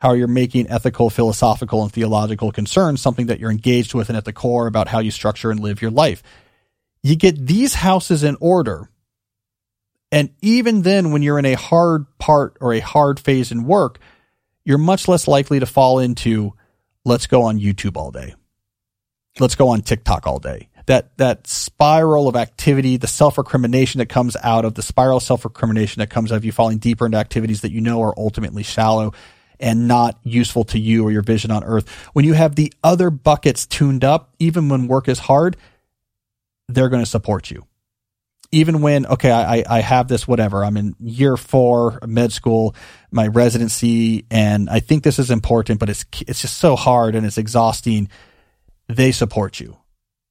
how you're making ethical, philosophical, and theological concerns something that you're engaged with and at the core about how you structure and live your life. You get these houses in order. And even then, when you're in a hard part or a hard phase in work, you're much less likely to fall into let's go on YouTube all day let's go on TikTok all day. That that spiral of activity, the self recrimination that comes out of the spiral self recrimination that comes out of you falling deeper into activities that you know are ultimately shallow and not useful to you or your vision on earth. When you have the other buckets tuned up, even when work is hard, they're going to support you. Even when, okay, I, I have this, whatever, I'm in year four med school, my residency, and I think this is important, but it's, it's just so hard and it's exhausting. They support you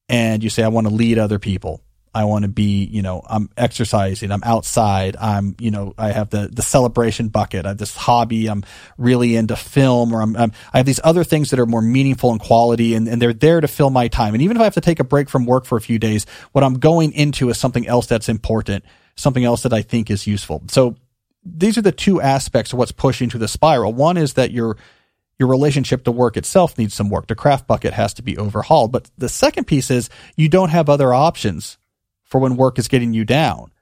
and you say, I want to lead other people. I want to be, you know, I'm exercising, I'm outside, I'm, you know, I have the, the celebration bucket, I have this hobby, I'm really into film, or I'm, I'm i have these other things that are more meaningful and quality, and, and they're there to fill my time. And even if I have to take a break from work for a few days, what I'm going into is something else that's important, something else that I think is useful. So these are the two aspects of what's pushing to the spiral. One is that you're your relationship to work itself needs some work. The craft bucket has to be overhauled. But the second piece is you don't have other options for when work is getting you down.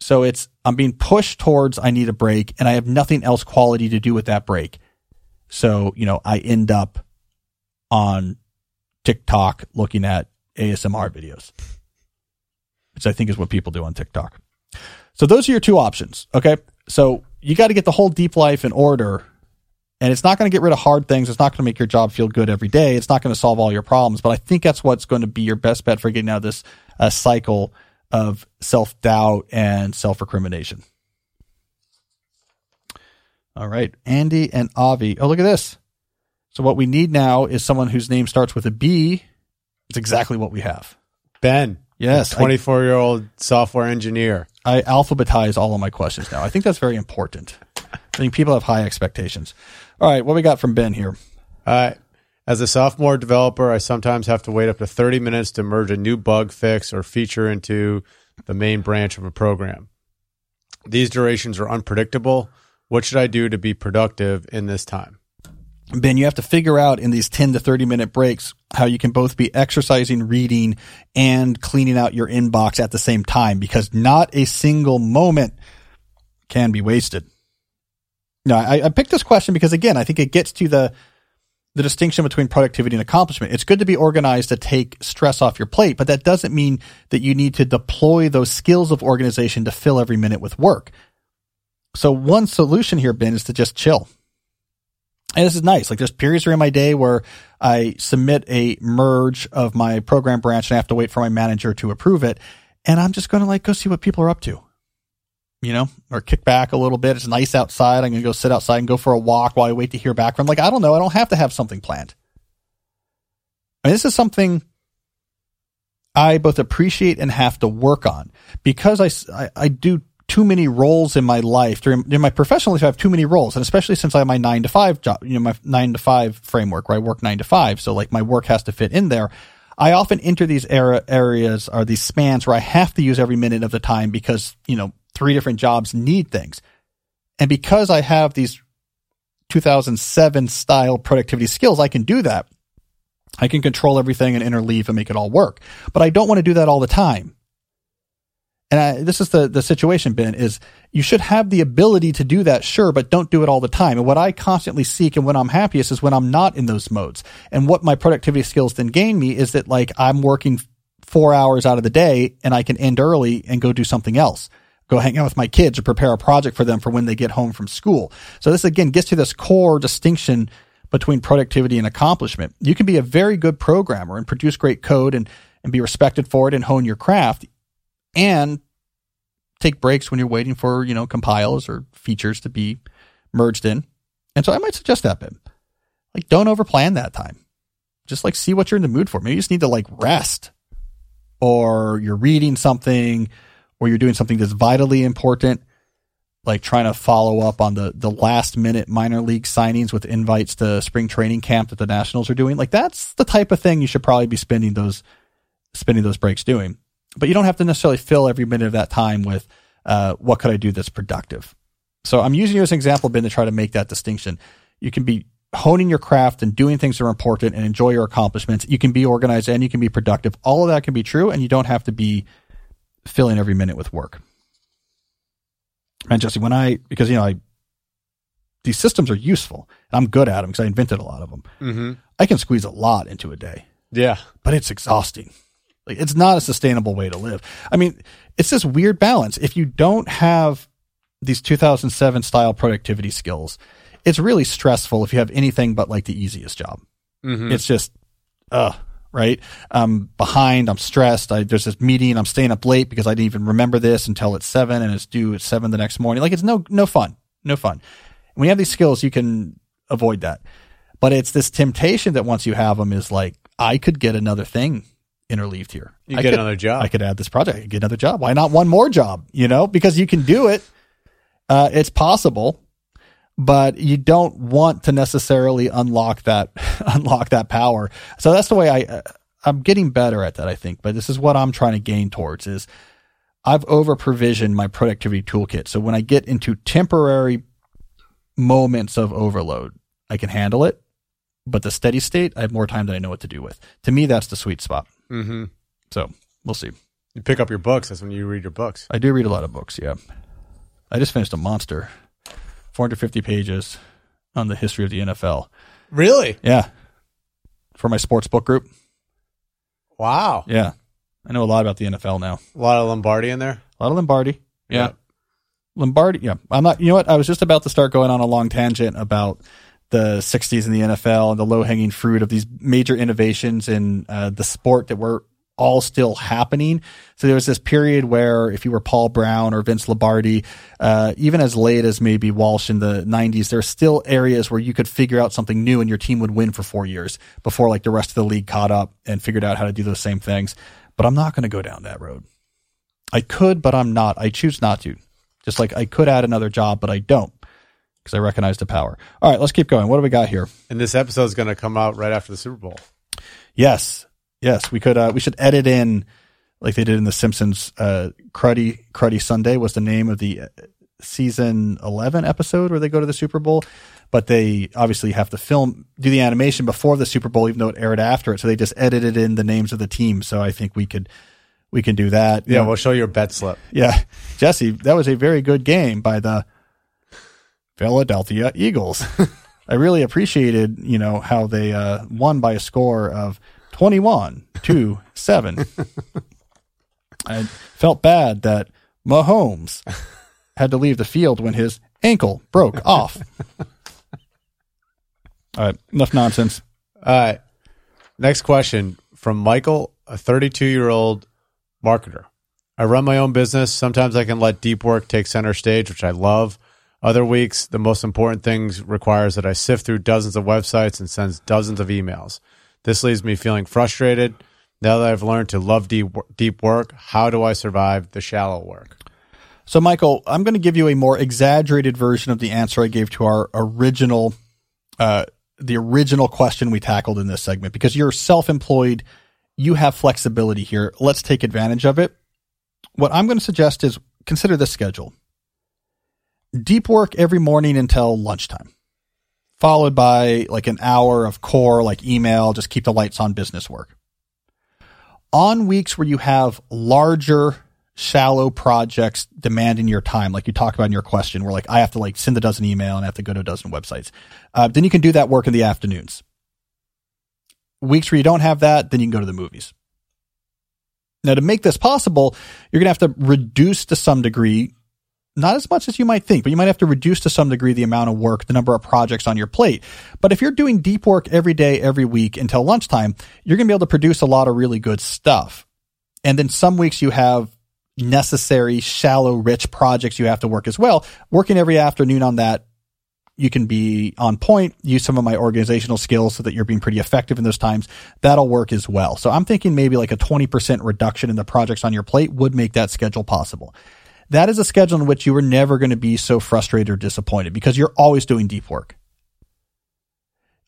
So it's, I'm being pushed towards I need a break and I have nothing else quality to do with that break. So, you know, I end up on TikTok looking at ASMR videos, which I think is what people do on TikTok. So those are your two options. Okay. So you got to get the whole deep life in order and it's not going to get rid of hard things. It's not going to make your job feel good every day. It's not going to solve all your problems. But I think that's what's going to be your best bet for getting out of this uh, cycle of self doubt and self recrimination. All right. Andy and Avi. Oh, look at this. So, what we need now is someone whose name starts with a B. It's exactly what we have. Ben. Yes. 24 year old software engineer. I alphabetize all of my questions now. I think that's very important. I think people have high expectations. All right, what we got from Ben here? Uh, as a software developer, I sometimes have to wait up to 30 minutes to merge a new bug fix or feature into the main branch of a program. These durations are unpredictable. What should I do to be productive in this time? Ben, you have to figure out in these 10 to 30 minute breaks how you can both be exercising, reading, and cleaning out your inbox at the same time because not a single moment can be wasted. No, I, I picked this question because again, I think it gets to the the distinction between productivity and accomplishment. It's good to be organized to take stress off your plate, but that doesn't mean that you need to deploy those skills of organization to fill every minute with work. So one solution here, Ben, is to just chill. And this is nice. Like there's periods during my day where I submit a merge of my program branch and I have to wait for my manager to approve it. And I'm just going to like go see what people are up to you know, or kick back a little bit. It's nice outside. I'm going to go sit outside and go for a walk while I wait to hear back from. Like, I don't know. I don't have to have something planned. I mean, this is something I both appreciate and have to work on because I, I, I do too many roles in my life during, in my professional life. I have too many roles, and especially since I have my nine to five job, you know, my nine to five framework where I work nine to five. So like my work has to fit in there. I often enter these era, areas or these spans where I have to use every minute of the time because, you know, three different jobs need things. And because I have these 2007 style productivity skills, I can do that. I can control everything and interleave and make it all work. But I don't want to do that all the time. And I, this is the, the situation, Ben, is you should have the ability to do that, sure, but don't do it all the time. And what I constantly seek and when I'm happiest is when I'm not in those modes. And what my productivity skills then gain me is that like I'm working four hours out of the day and I can end early and go do something else go hang out with my kids or prepare a project for them for when they get home from school. So this again gets to this core distinction between productivity and accomplishment. You can be a very good programmer and produce great code and, and be respected for it and hone your craft and take breaks when you're waiting for, you know, compiles or features to be merged in. And so I might suggest that bit. Like don't overplan that time. Just like see what you're in the mood for. Maybe you just need to like rest or you're reading something or you're doing something that's vitally important, like trying to follow up on the, the last minute minor league signings with invites to spring training camp that the Nationals are doing, like that's the type of thing you should probably be spending those, spending those breaks doing. But you don't have to necessarily fill every minute of that time with, uh, what could I do that's productive? So I'm using you as an example, Ben, to try to make that distinction. You can be honing your craft and doing things that are important and enjoy your accomplishments. You can be organized and you can be productive. All of that can be true, and you don't have to be filling every minute with work. And Jesse, when I, because, you know, I, these systems are useful and I'm good at them because I invented a lot of them. Mm-hmm. I can squeeze a lot into a day. Yeah. but it's exhausting. Like it's not a sustainable way to live. I mean, it's this weird balance. If you don't have these 2007 style productivity skills, it's really stressful if you have anything but like the easiest job. Mm-hmm. It's just, uh, right? I'm behind. I'm stressed. I, there's this meeting. I'm staying up late because I didn't even remember this until it's seven and it's due at seven the next morning. Like it's no, no fun, no fun. When you have these skills, you can avoid that. But it's this temptation that once you have them is like, I could get another thing interleaved here. You I get could, another job. I could add this project. I could get another job. Why not one more job? You know, because you can do it. Uh, it's possible, but you don't want to necessarily unlock that unlock that power. So that's the way I uh, I'm getting better at that. I think, but this is what I'm trying to gain towards is I've over provisioned my productivity toolkit. So when I get into temporary moments of overload, I can handle it. But the steady state, I have more time than I know what to do with. To me, that's the sweet spot. mm-hmm. So we'll see. You pick up your books. That's when you read your books. I do read a lot of books. Yeah, I just finished a monster, 450 pages on the history of the NFL. Really? Yeah, for my sports book group. Wow. Yeah, I know a lot about the NFL now. A lot of Lombardi in there. A lot of Lombardi. Yeah. Yeah. Lombardi. Yeah. I'm not, you know what? I was just about to start going on a long tangent about the 60s in the NFL and the low hanging fruit of these major innovations in uh, the sport that were all still happening. So there was this period where if you were Paul Brown or Vince Lombardi, uh, even as late as maybe Walsh in the 90s, there are still areas where you could figure out something new and your team would win for four years before like the rest of the league caught up and figured out how to do those same things. But I'm not going to go down that road. I could, but I'm not. I choose not to. Just like I could add another job, but I don't because I recognize the power. All right, let's keep going. What do we got here? And this episode is going to come out right after the Super Bowl. Yes, yes, we could. Uh, we should edit in like they did in The Simpsons. Uh, Cruddy Cruddy Sunday was the name of the uh, season eleven episode where they go to the Super Bowl, but they obviously have to film do the animation before the Super Bowl, even though it aired after it. So they just edited in the names of the teams. So I think we could we can do that. Yeah, You know, we'll show you a bet slip. Yeah, Jesse, that was a very good game by the Philadelphia Eagles. I really appreciated, you know, how they uh, won by a score of 21 to 7. I felt bad that Mahomes had to leave the field when his ankle broke off. All right, enough nonsense. All right. Next question from Michael, a 32 year old marketer. I run my own business. Sometimes I can let deep work take center stage, which I love. Other weeks, the most important things requires that I sift through dozens of websites and sends dozens of emails. This leaves me feeling frustrated. Now that I've learned to love deep, deep work, how do I survive the shallow work? So, Michael, I'm going to give you a more exaggerated version of the answer I gave to our original, uh, the original question we tackled in this segment because you're self-employed, you have flexibility here. Let's take advantage of it. What I'm going to suggest is consider this schedule: deep work every morning until lunchtime, followed by like an hour of core, like email, just keep the lights on business work. On weeks where you have larger shallow projects demanding your time, like you talk about in your question, where like I have to like send a dozen email and I have to go to a dozen websites. Uh, then you can do that work in the afternoons. Weeks where you don't have that, then you can go to the movies. Now, to make this possible, you're going to have to reduce to some degree, not as much as you might think, but you might have to reduce to some degree the amount of work, the number of projects on your plate. But if you're doing deep work every day, every week until lunchtime, you're going to be able to produce a lot of really good stuff. And then some weeks you have necessary, shallow, rich projects you have to work as well. Working every afternoon on that, you can be on point, use some of my organizational skills so that you're being pretty effective in those times. That'll work as well. So I'm thinking maybe like a 20% reduction in the projects on your plate would make that schedule possible. That is a schedule in which you are never going to be so frustrated or disappointed because you're always doing deep work.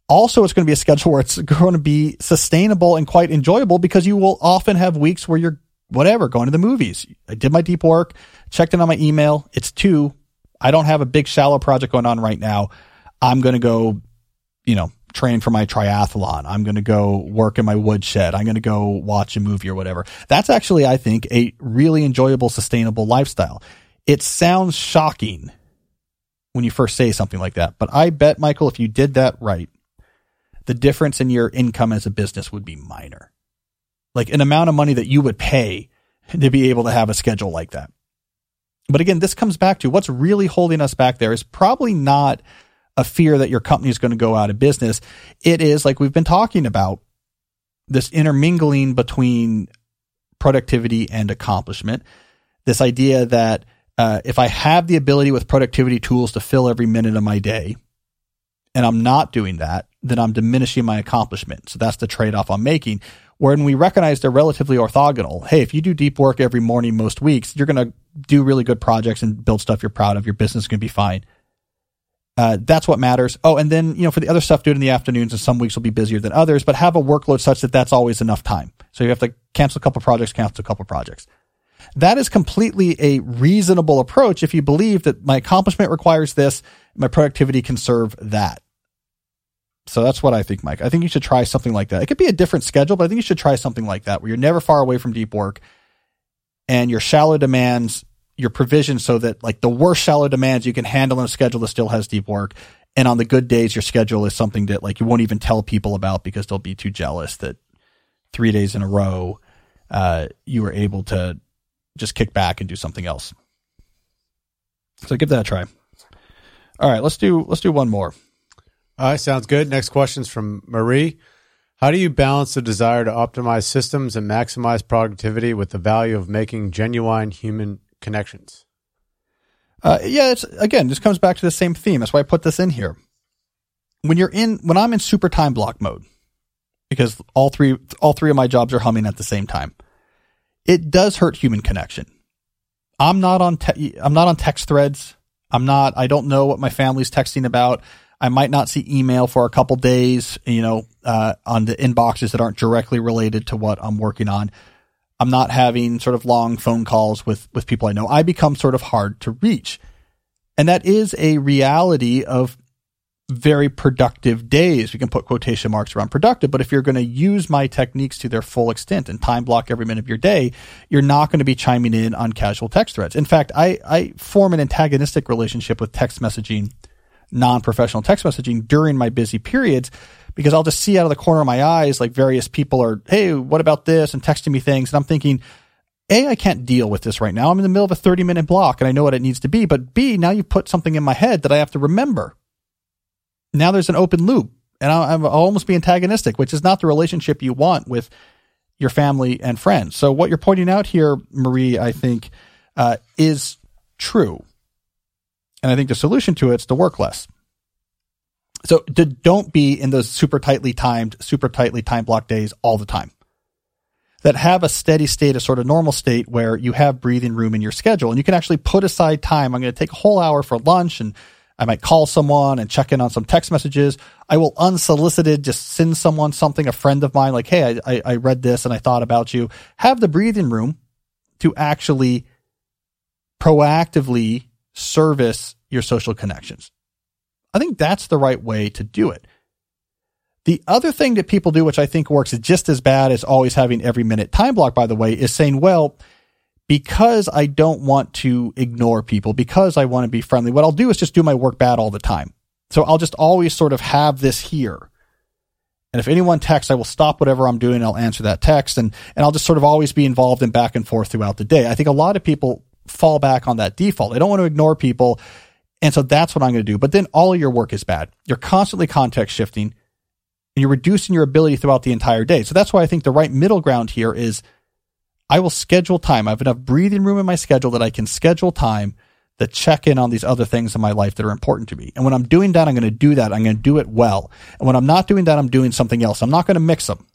Also, it's going to be a schedule where it's going to be sustainable and quite enjoyable because you will often have weeks where you're whatever, going to the movies. I did my deep work, checked in on my email. It's two. I don't have a big shallow project going on right now. I'm going to go, you know, train for my triathlon. I'm going to go work in my woodshed. I'm going to go watch a movie or whatever. That's actually, I think, a really enjoyable, sustainable lifestyle. It sounds shocking when you first say something like that, but I bet, Michael, if you did that right, the difference in your income as a business would be minor. Like an amount of money that you would pay to be able to have a schedule like that. But again, this comes back to what's really holding us back there is probably not a fear that your company is going to go out of business. It is like we've been talking about this intermingling between productivity and accomplishment. This idea that uh, if I have the ability with productivity tools to fill every minute of my day, and I'm not doing that, then I'm diminishing my accomplishment. So that's the trade off I'm making. When we recognize they're relatively orthogonal, hey, if you do deep work every morning, most weeks, you're going to do really good projects and build stuff you're proud of. Your business is going to be fine. Uh, that's what matters. Oh, and then, you know, for the other stuff, do it in the afternoons and some weeks will be busier than others, but have a workload such that that's always enough time. So you have to cancel a couple projects, cancel a couple projects. That is completely a reasonable approach if you believe that my accomplishment requires this, my productivity can serve that. So that's what I think, Mike. I think you should try something like that. It could be a different schedule, but I think you should try something like that where you're never far away from deep work and your shallow demands, your provision so that like the worst shallow demands you can handle in a schedule that still has deep work. And on the good days, your schedule is something that like you won't even tell people about because they'll be too jealous that three days in a row, uh, you were able to just kick back and do something else. So give that a try. All right, let's do let's do one more. All right, sounds good. Next question is from Marie. How do you balance the desire to optimize systems and maximize productivity with the value of making genuine human connections? Uh, yeah, it's again, this comes back to the same theme. That's why I put this in here. When you're in, when I'm in super time block mode, because all three, all three of my jobs are humming at the same time it does hurt human connection. I'm not on te- I'm not on text threads. I'm not I don't know what my family's texting about. I might not see email for a couple days, you know, uh, on the inboxes that aren't directly related to what I'm working on. I'm not having sort of long phone calls with with people I know. I become sort of hard to reach. And that is a reality of very productive days. We can put quotation marks around productive, but if you're going to use my techniques to their full extent and time block every minute of your day, you're not going to be chiming in on casual text threads. In fact, I, I form an antagonistic relationship with text messaging, non-professional text messaging during my busy periods because I'll just see out of the corner of my eyes like various people are, Hey, what about this? And texting me things. And I'm thinking, a, I can't deal with this right now. I'm in the middle of a 30 minute block and I know what it needs to be. But B, now you put something in my head that I have to remember now there's an open loop and I'll, I'll, almost be antagonistic, which is not the relationship you want with your family and friends. So what you're pointing out here, Marie, I think, uh, is true. And I think the solution to it is to work less. So to, don't be in those super tightly timed, super tightly time block days all the time. That have a steady state, a sort of normal state where you have breathing room in your schedule and you can actually put aside time. I'm going to take a whole hour for lunch and I might call someone and check in on some text messages. I will unsolicited just send someone something, a friend of mine, like, Hey, I, I read this and I thought about you. Have the breathing room to actually proactively service your social connections. I think that's the right way to do it. The other thing that people do, which I think works just as bad as always having every minute time block, by the way, is saying, well, because I don't want to ignore people, because I want to be friendly, what I'll do is just do my work bad all the time. So I'll just always sort of have this here. And if anyone texts, I will stop whatever I'm doing. I'll answer that text and, and I'll just sort of always be involved in back and forth throughout the day. I think a lot of people fall back on that default. They don't want to ignore people. And so that's what I'm going to do. But then all of your work is bad. You're constantly context shifting and you're reducing your ability throughout the entire day. So that's why I think the right middle ground here is I will schedule time. I have enough breathing room in my schedule that I can schedule time to check in on these other things in my life that are important to me. And when I'm doing that, I'm going to do that. I'm going to do it well. And when I'm not doing that, I'm doing something else. I'm not going to mix them.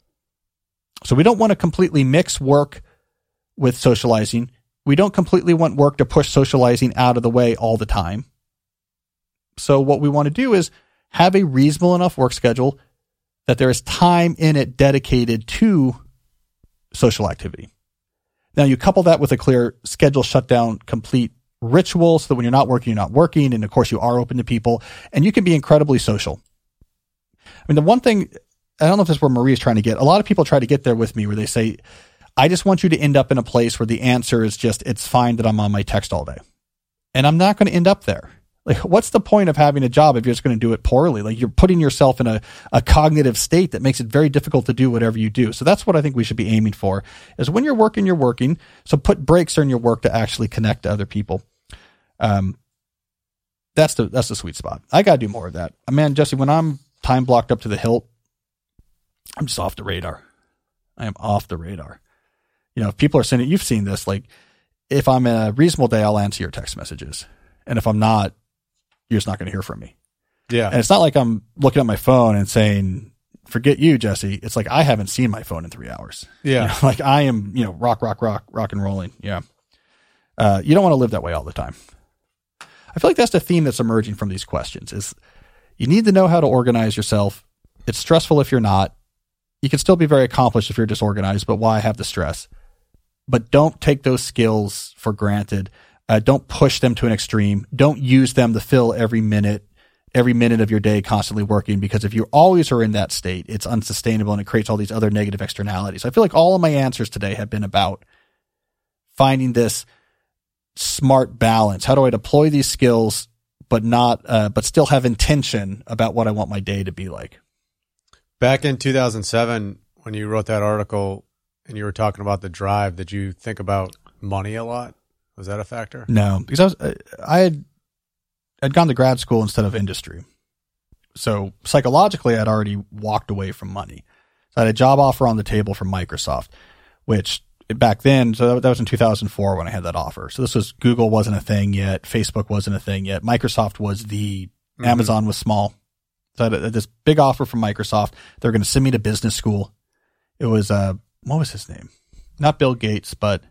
So we don't want to completely mix work with socializing. We don't completely want work to push socializing out of the way all the time. So what we want to do is have a reasonable enough work schedule that there is time in it dedicated to social activity. Now you couple that with a clear schedule shutdown complete ritual so that when you're not working, you're not working. And of course you are open to people and you can be incredibly social. I mean, the one thing, I don't know if this is where Marie is trying to get. A lot of people try to get there with me where they say, I just want you to end up in a place where the answer is just, it's fine that I'm on my text all day. And I'm not going to end up there. Like, what's the point of having a job if you're just going to do it poorly? Like, you're putting yourself in a, a cognitive state that makes it very difficult to do whatever you do. So that's what I think we should be aiming for is when you're working, you're working. So put breaks during your work to actually connect to other people. Um, that's the, that's the sweet spot. I got to do more of that. Man, Jesse, when I'm time blocked up to the hilt, I'm just off the radar. I am off the radar. You know, if people are sending, you've seen this, like, if I'm a reasonable day, I'll answer your text messages. And if I'm not, you're just not going to hear from me. Yeah. And it's not like I'm looking at my phone and saying, forget you, Jesse. It's like I haven't seen my phone in three hours. Yeah. You know, like I am, you know, rock, rock, rock, rock and rolling. Yeah. Uh, you don't want to live that way all the time. I feel like that's the theme that's emerging from these questions is you need to know how to organize yourself. It's stressful if you're not. You can still be very accomplished if you're disorganized, but why have the stress? But don't take those skills for granted uh, don't push them to an extreme. Don't use them to fill every minute, every minute of your day constantly working because if you always are in that state, it's unsustainable and it creates all these other negative externalities. I feel like all of my answers today have been about finding this smart balance. How do I deploy these skills, but not, uh, but still have intention about what I want my day to be like? Back in 2007, when you wrote that article and you were talking about the drive, did you think about money a lot? Was that a factor? No, because I was uh, I had I'd gone to grad school instead of industry, so psychologically I'd already walked away from money. So I had a job offer on the table from Microsoft, which back then, so that was in 2004 when I had that offer. So this was Google wasn't a thing yet, Facebook wasn't a thing yet, Microsoft was the mm-hmm. Amazon was small. So I had this big offer from Microsoft. They're going to send me to business school. It was uh, what was his name? Not Bill Gates, but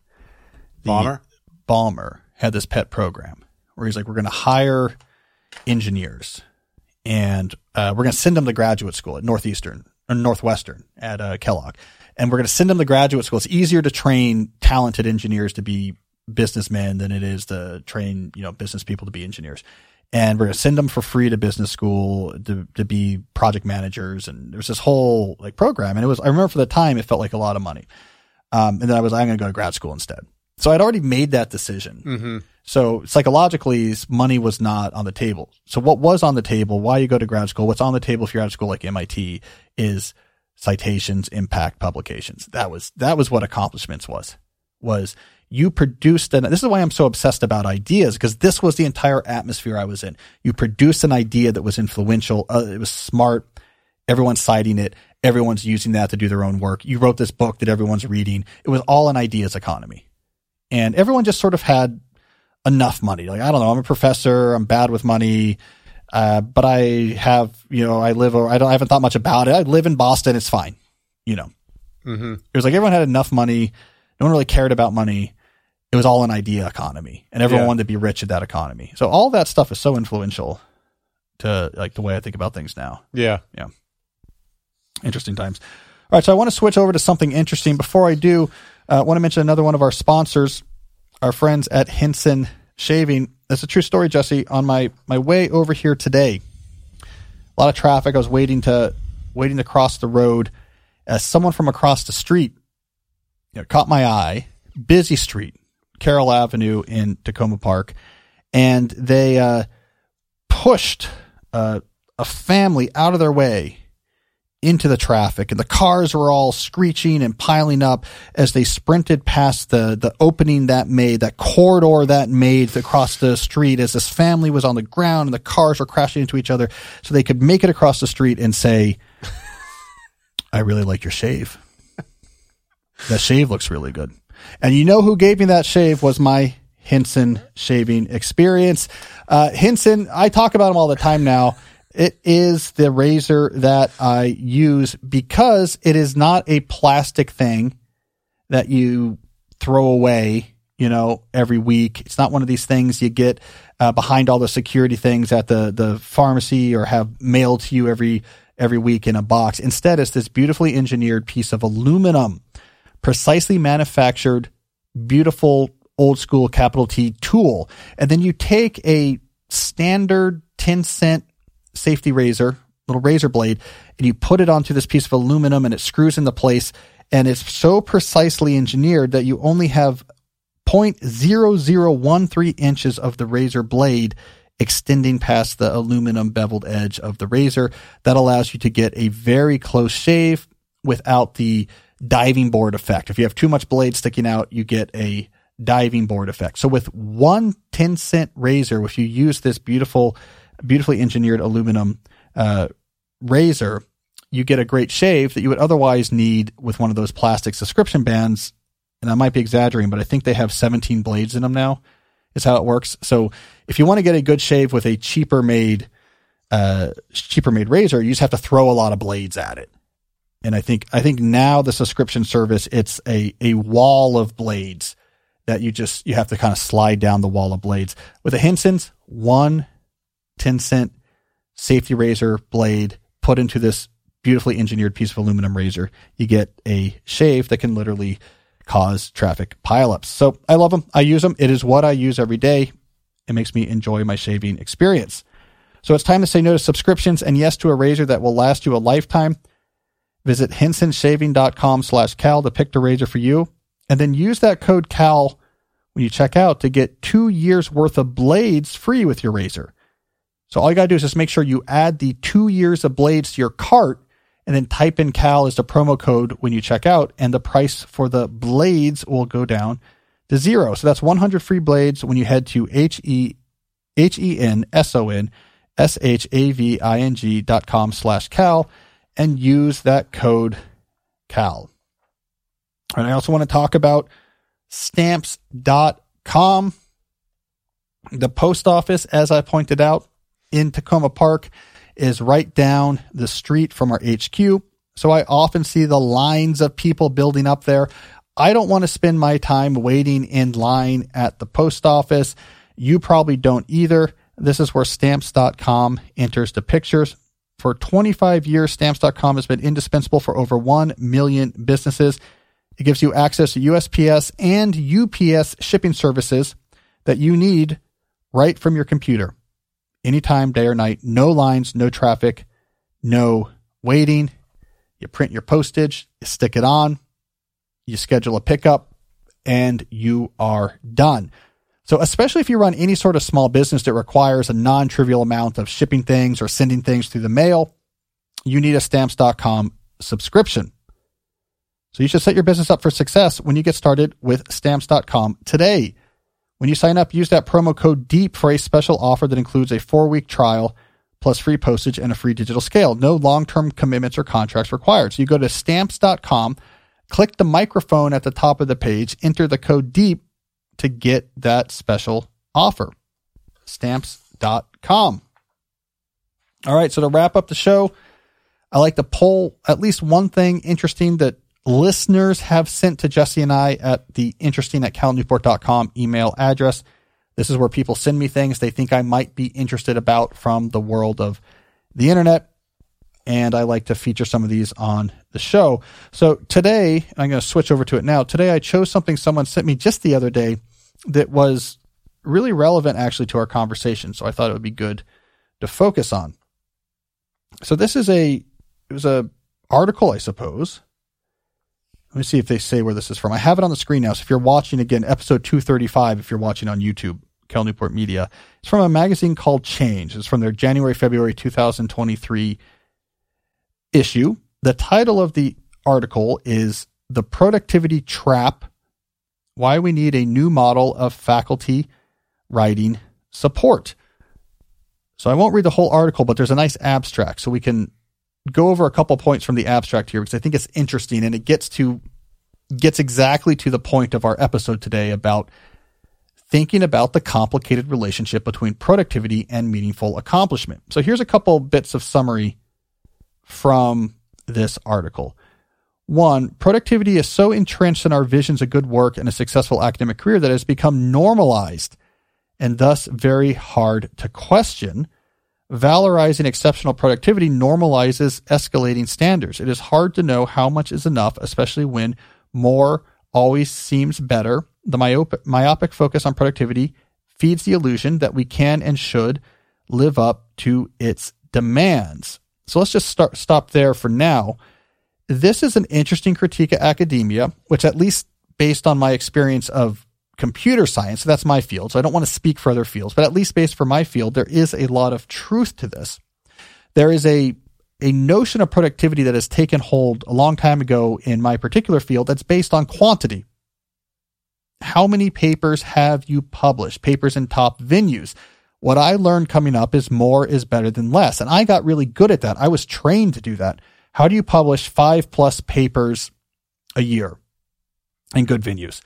the, Ballmer. Ballmer had this pet program where he's like, we're going to hire engineers and uh, we're going to send them to graduate school at Northeastern or Northwestern at uh, Kellogg. And we're going to send them to graduate school. It's easier to train talented engineers to be businessmen than it is to train, you know, business people to be engineers. And we're going to send them for free to business school to, to be project managers. And there's this whole like program. And it was, I remember for the time, it felt like a lot of money. Um, and then I was, like, I'm going to go to grad school instead. So I'd already made that decision. Mm-hmm. So psychologically, money was not on the table. So what was on the table, why you go to grad school, what's on the table if you're at a school like MIT is citations, impact, publications. That was, that was what accomplishments was, was you produced an, this is why I'm so obsessed about ideas because this was the entire atmosphere I was in. You produced an idea that was influential. Uh, it was smart. Everyone's citing it. Everyone's using that to do their own work. You wrote this book that everyone's reading. It was all an ideas economy and everyone just sort of had enough money. Like, I don't know, I'm a professor, I'm bad with money, uh, but I have, you know, I live, I don't, I haven't thought much about it. I live in Boston, it's fine, you know. Mm-hmm. It was like everyone had enough money, no one really cared about money. It was all an idea economy, and everyone yeah. wanted to be rich at that economy. So all that stuff is so influential to like the way I think about things now. Yeah, yeah. Interesting times. All right, so I want to switch over to something interesting. Before I do, I uh, want to mention another one of our sponsors, our friends at Henson Shaving. That's a true story, Jesse. On my my way over here today, a lot of traffic. I was waiting to waiting to cross the road. As someone from across the street you know, caught my eye. Busy street, Carroll Avenue in Takoma Park, and they uh, pushed uh, a family out of their way into the traffic and the cars were all screeching and piling up as they sprinted past the, the opening that made, that corridor that made across the street as this family was on the ground and the cars were crashing into each other so they could make it across the street and say, I really like your shave. that shave looks really good. And you know who gave me that shave was my Henson shaving experience. Uh, Henson, I talk about him all the time now. It is the razor that I use because it is not a plastic thing that you throw away, you know, every week. It's not one of these things you get uh, behind all the security things at the the pharmacy or have mailed to you every every week in a box. Instead, it's this beautifully engineered piece of aluminum, precisely manufactured, beautiful old school capital T tool. And then you take a standard 10 cent safety razor, little razor blade, and you put it onto this piece of aluminum and it screws into place. And it's so precisely engineered that you only have 0.0013 inches of the razor blade extending past the aluminum beveled edge of the razor. That allows you to get a very close shave without the diving board effect. If you have too much blade sticking out, you get a diving board effect. So with one 10 cent razor, if you use this beautiful, beautifully engineered aluminum uh, razor, you get a great shave that you would otherwise need with one of those plastic subscription bands. And I might be exaggerating, but I think they have 17 blades in them now, is how it works. So if you want to get a good shave with a cheaper made, uh, cheaper made razor, you just have to throw a lot of blades at it. And I think, I think now the subscription service, it's a, a wall of blades that you just, you have to kind of slide down the wall of blades. With a Henson's, one 10 cent safety razor blade put into this beautifully engineered piece of aluminum razor, you get a shave that can literally cause traffic pileups. So I love them. I use them. It is what I use every day. It makes me enjoy my shaving experience. So it's time to say no to subscriptions and yes to a razor that will last you a lifetime. Visit hensonshaving.com slash Cal to pick the razor for you. And then use that code CAL when you check out to get two years worth of blades free with your razor. So all you gotta do is just make sure you add the two years of blades to your cart and then type in Cal as the promo code when you check out, and the price for the blades will go down to zero. So that's 100 free blades when you head to H E H E N S O N S H A V I N G dot com slash Cal and use that code Cal. And I also want to talk about stamps.com. The post office, as I pointed out in Takoma Park, is right down the street from our HQ. So I often see the lines of people building up there. I don't want to spend my time waiting in line at the post office. You probably don't either. This is where stamps.com enters the pictures. For 25 years, stamps.com has been indispensable for over 1 million businesses. It gives you access to USPS and UPS shipping services that you need right from your computer anytime, day or night. No lines, no traffic, no waiting. You print your postage, you stick it on, you schedule a pickup, and you are done. So, especially if you run any sort of small business that requires a non trivial amount of shipping things or sending things through the mail, you need a stamps.com subscription. So, you should set your business up for success when you get started with stamps.com today. When you sign up, use that promo code DEEP for a special offer that includes a four week trial plus free postage and a free digital scale. No long term commitments or contracts required. So you go to stamps.com, click the microphone at the top of the page, enter the code DEEP to get that special offer. Stamps.com. All right, so to wrap up the show, I like to pull at least one thing interesting that listeners have sent to Jesse and I at the interesting at calnewport.com email address. This is where people send me things they think I might be interested about from the world of the internet. And I like to feature some of these on the show. So today, I'm going to switch over to it now. Today, I chose something someone sent me just the other day that was really relevant actually to our conversation. So I thought it would be good to focus on. So this is a, it was a article, I suppose, let me see if they say where this is from. I have it on the screen now. So if you're watching again, episode 235, if you're watching on YouTube, Cal Newport Media, it's from a magazine called Change. It's from their January, February 2023 issue. The title of the article is The Productivity Trap Why We Need a New Model of Faculty Writing Support. So I won't read the whole article, but there's a nice abstract so we can go over a couple points from the abstract here because I think it's interesting and it gets to gets exactly to the point of our episode today about thinking about the complicated relationship between productivity and meaningful accomplishment. So here's a couple bits of summary from this article. One, productivity is so entrenched in our visions of good work and a successful academic career that it has become normalized and thus very hard to question Valorizing exceptional productivity normalizes escalating standards. It is hard to know how much is enough, especially when more always seems better. The myopic, myopic focus on productivity feeds the illusion that we can and should live up to its demands. So let's just start stop there for now. This is an interesting critique of academia, which at least based on my experience of computer science, so that's my field, so I don't want to speak for other fields, but at least based for my field, there is a lot of truth to this. There is a a notion of productivity that has taken hold a long time ago in my particular field that's based on quantity. How many papers have you published? Papers in top venues. What I learned coming up is more is better than less. And I got really good at that. I was trained to do that. How do you publish five plus papers a year in good venues?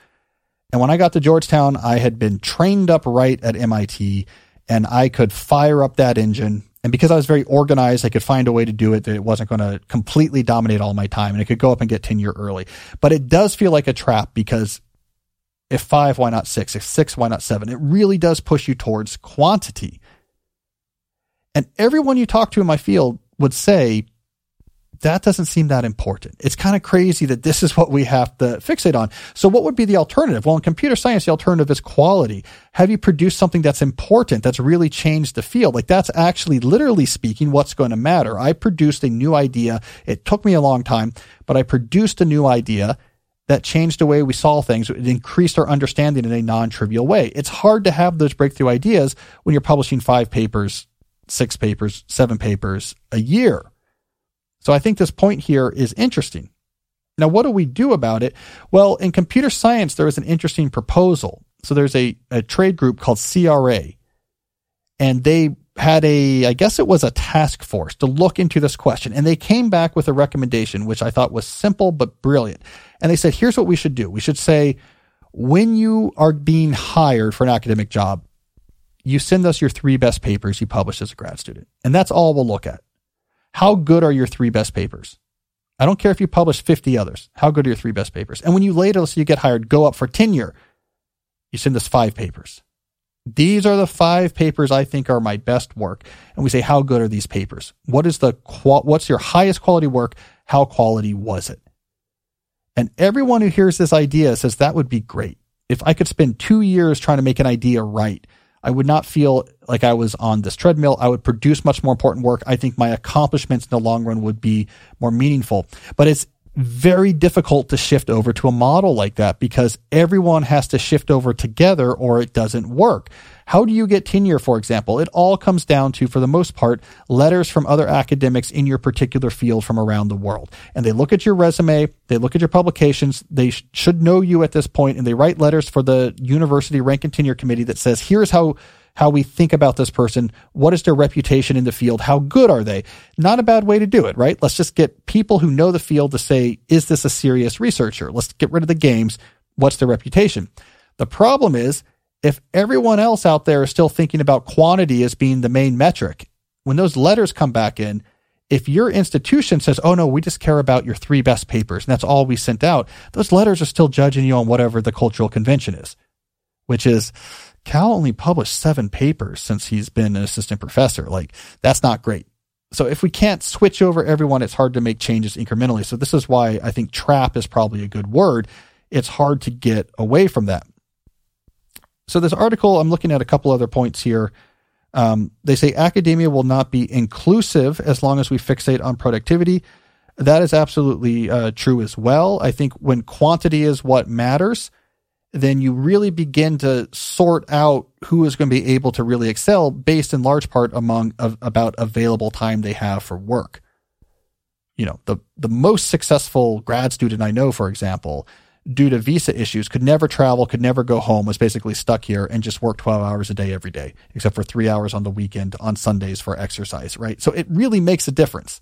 And when I got to Georgetown, I had been trained up right at MIT and I could fire up that engine. And because I was very organized, I could find a way to do it that it wasn't going to completely dominate all my time and I could go up and get tenure early. But it does feel like a trap because if five, why not six? If six, why not seven? It really does push you towards quantity. And everyone you talk to in my field would say that doesn't seem that important. It's kind of crazy that this is what we have to fixate on. So what would be the alternative? Well, in computer science, the alternative is quality. Have you produced something that's important, that's really changed the field? Like that's actually literally speaking what's going to matter. I produced a new idea. It took me a long time, but I produced a new idea that changed the way we saw things. It increased our understanding in a non-trivial way. It's hard to have those breakthrough ideas when you're publishing five papers, six papers, seven papers a year. So I think this point here is interesting. Now, what do we do about it? Well, in computer science, there is an interesting proposal. So there's a, a trade group called CRA, and they had a, I guess it was a task force to look into this question. And they came back with a recommendation, which I thought was simple but brilliant. And they said, here's what we should do. We should say, when you are being hired for an academic job, you send us your three best papers you published as a grad student. And that's all we'll look at. How good are your three best papers? I don't care if you publish 50 others. How good are your three best papers? And when you later, so you get hired, go up for tenure, you send us five papers. These are the five papers I think are my best work. And we say, how good are these papers? What is the, what's your highest quality work? How quality was it? And everyone who hears this idea says that would be great. If I could spend two years trying to make an idea right, I would not feel like I was on this treadmill. I would produce much more important work. I think my accomplishments in the long run would be more meaningful. But it's very difficult to shift over to a model like that because everyone has to shift over together or it doesn't work. How do you get tenure, for example? It all comes down to, for the most part, letters from other academics in your particular field from around the world. And they look at your resume, they look at your publications, they sh- should know you at this point, and they write letters for the university rank and tenure committee that says, here's how how we think about this person. What is their reputation in the field? How good are they? Not a bad way to do it, right? Let's just get people who know the field to say, is this a serious researcher? Let's get rid of the games. What's their reputation? The problem is if everyone else out there is still thinking about quantity as being the main metric, when those letters come back in, if your institution says, oh no, we just care about your three best papers and that's all we sent out, those letters are still judging you on whatever the cultural convention is, which is Cal only published seven papers since he's been an assistant professor. Like that's not great. So if we can't switch over everyone, it's hard to make changes incrementally. So this is why I think trap is probably a good word. It's hard to get away from that. So this article, I'm looking at a couple other points here. Um, they say academia will not be inclusive as long as we fixate on productivity. That is absolutely uh, true as well. I think when quantity is what matters, then you really begin to sort out who is going to be able to really excel based in large part among about available time they have for work. You know, the the most successful grad student I know, for example, due to visa issues, could never travel, could never go home, was basically stuck here and just worked 12 hours a day every day, except for three hours on the weekend on Sundays for exercise, right? So it really makes a difference.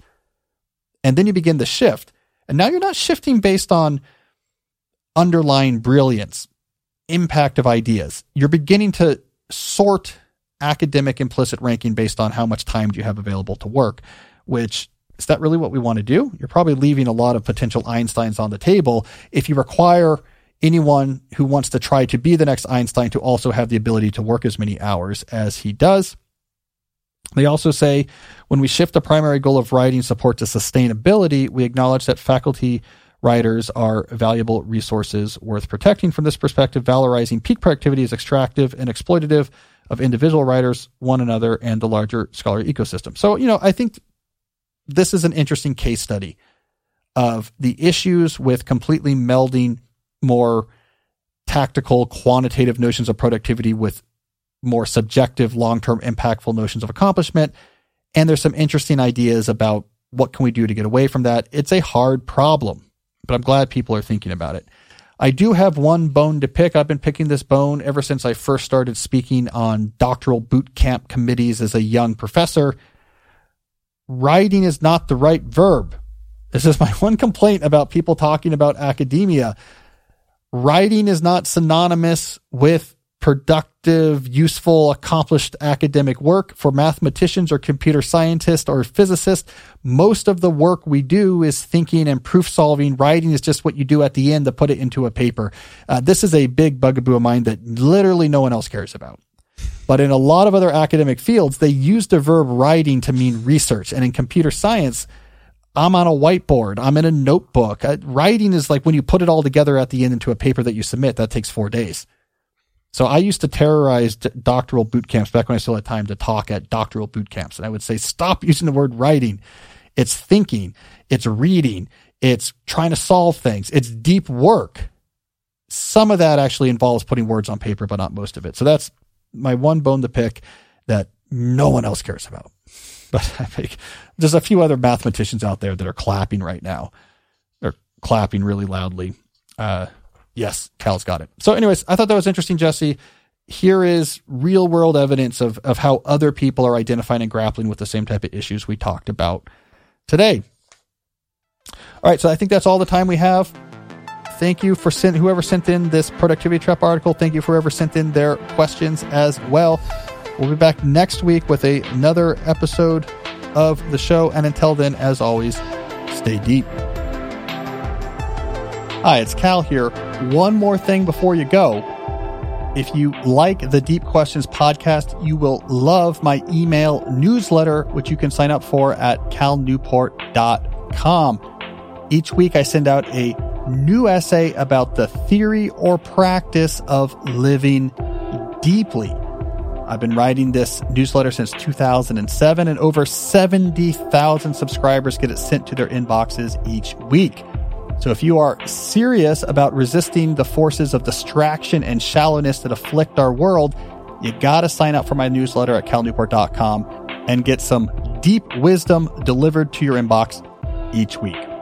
And then you begin the shift. And now you're not shifting based on underlying brilliance, impact of ideas. You're beginning to sort academic implicit ranking based on how much time do you have available to work, which is that really what we want to do? You're probably leaving a lot of potential Einsteins on the table if you require anyone who wants to try to be the next Einstein to also have the ability to work as many hours as he does. They also say when we shift the primary goal of writing support to sustainability, we acknowledge that faculty writers are valuable resources worth protecting. From this perspective, valorizing peak productivity is extractive and exploitative of individual writers, one another, and the larger scholarly ecosystem. So, you know, I think this is an interesting case study of the issues with completely melding more tactical, quantitative notions of productivity with more subjective, long term, impactful notions of accomplishment. And there's some interesting ideas about what can we do to get away from that. It's a hard problem, but I'm glad people are thinking about it. I do have one bone to pick. I've been picking this bone ever since I first started speaking on doctoral boot camp committees as a young professor. Writing is not the right verb. This is my one complaint about people talking about academia. Writing is not synonymous with productive, useful, accomplished academic work. For mathematicians or computer scientists or physicists, most of the work we do is thinking and proof solving. Writing is just what you do at the end to put it into a paper. Uh, this is a big bugaboo of mine that literally no one else cares about. But in a lot of other academic fields, they use the verb writing to mean research. And in computer science, I'm on a whiteboard. I'm in a notebook. Uh, writing is like when you put it all together at the end into a paper that you submit. That takes four days. So I used to terrorize doctoral boot camps back when I still had time to talk at doctoral boot camps. And I would say, stop using the word writing. It's thinking. It's reading. It's trying to solve things. It's deep work. Some of that actually involves putting words on paper, but not most of it. So that's my one bone to pick that no one else cares about. But I think there's a few other mathematicians out there that are clapping right now. They're clapping really loudly. Uh, Yes, Cal's got it. So, anyways, I thought that was interesting, Jesse. Here is real world evidence of, of how other people are identifying and grappling with the same type of issues we talked about today. All right, so I think that's all the time we have. Thank you for sent, whoever sent in this productivity trap article. Thank you for whoever sent in their questions as well. We'll be back next week with a, another episode of the show. And until then, as always, stay deep. Hi, it's Cal here. One more thing before you go. If you like the Deep Questions podcast, you will love my email newsletter, which you can sign up for at calnewport.com. Each week I send out a new essay about the theory or practice of living deeply. I've been writing this newsletter since 2007 and over 70,000 subscribers get it sent to their inboxes each week. So if you are serious about resisting the forces of distraction and shallowness that afflict our world, you got to sign up for my newsletter at calnewport.com and get some deep wisdom delivered to your inbox each week.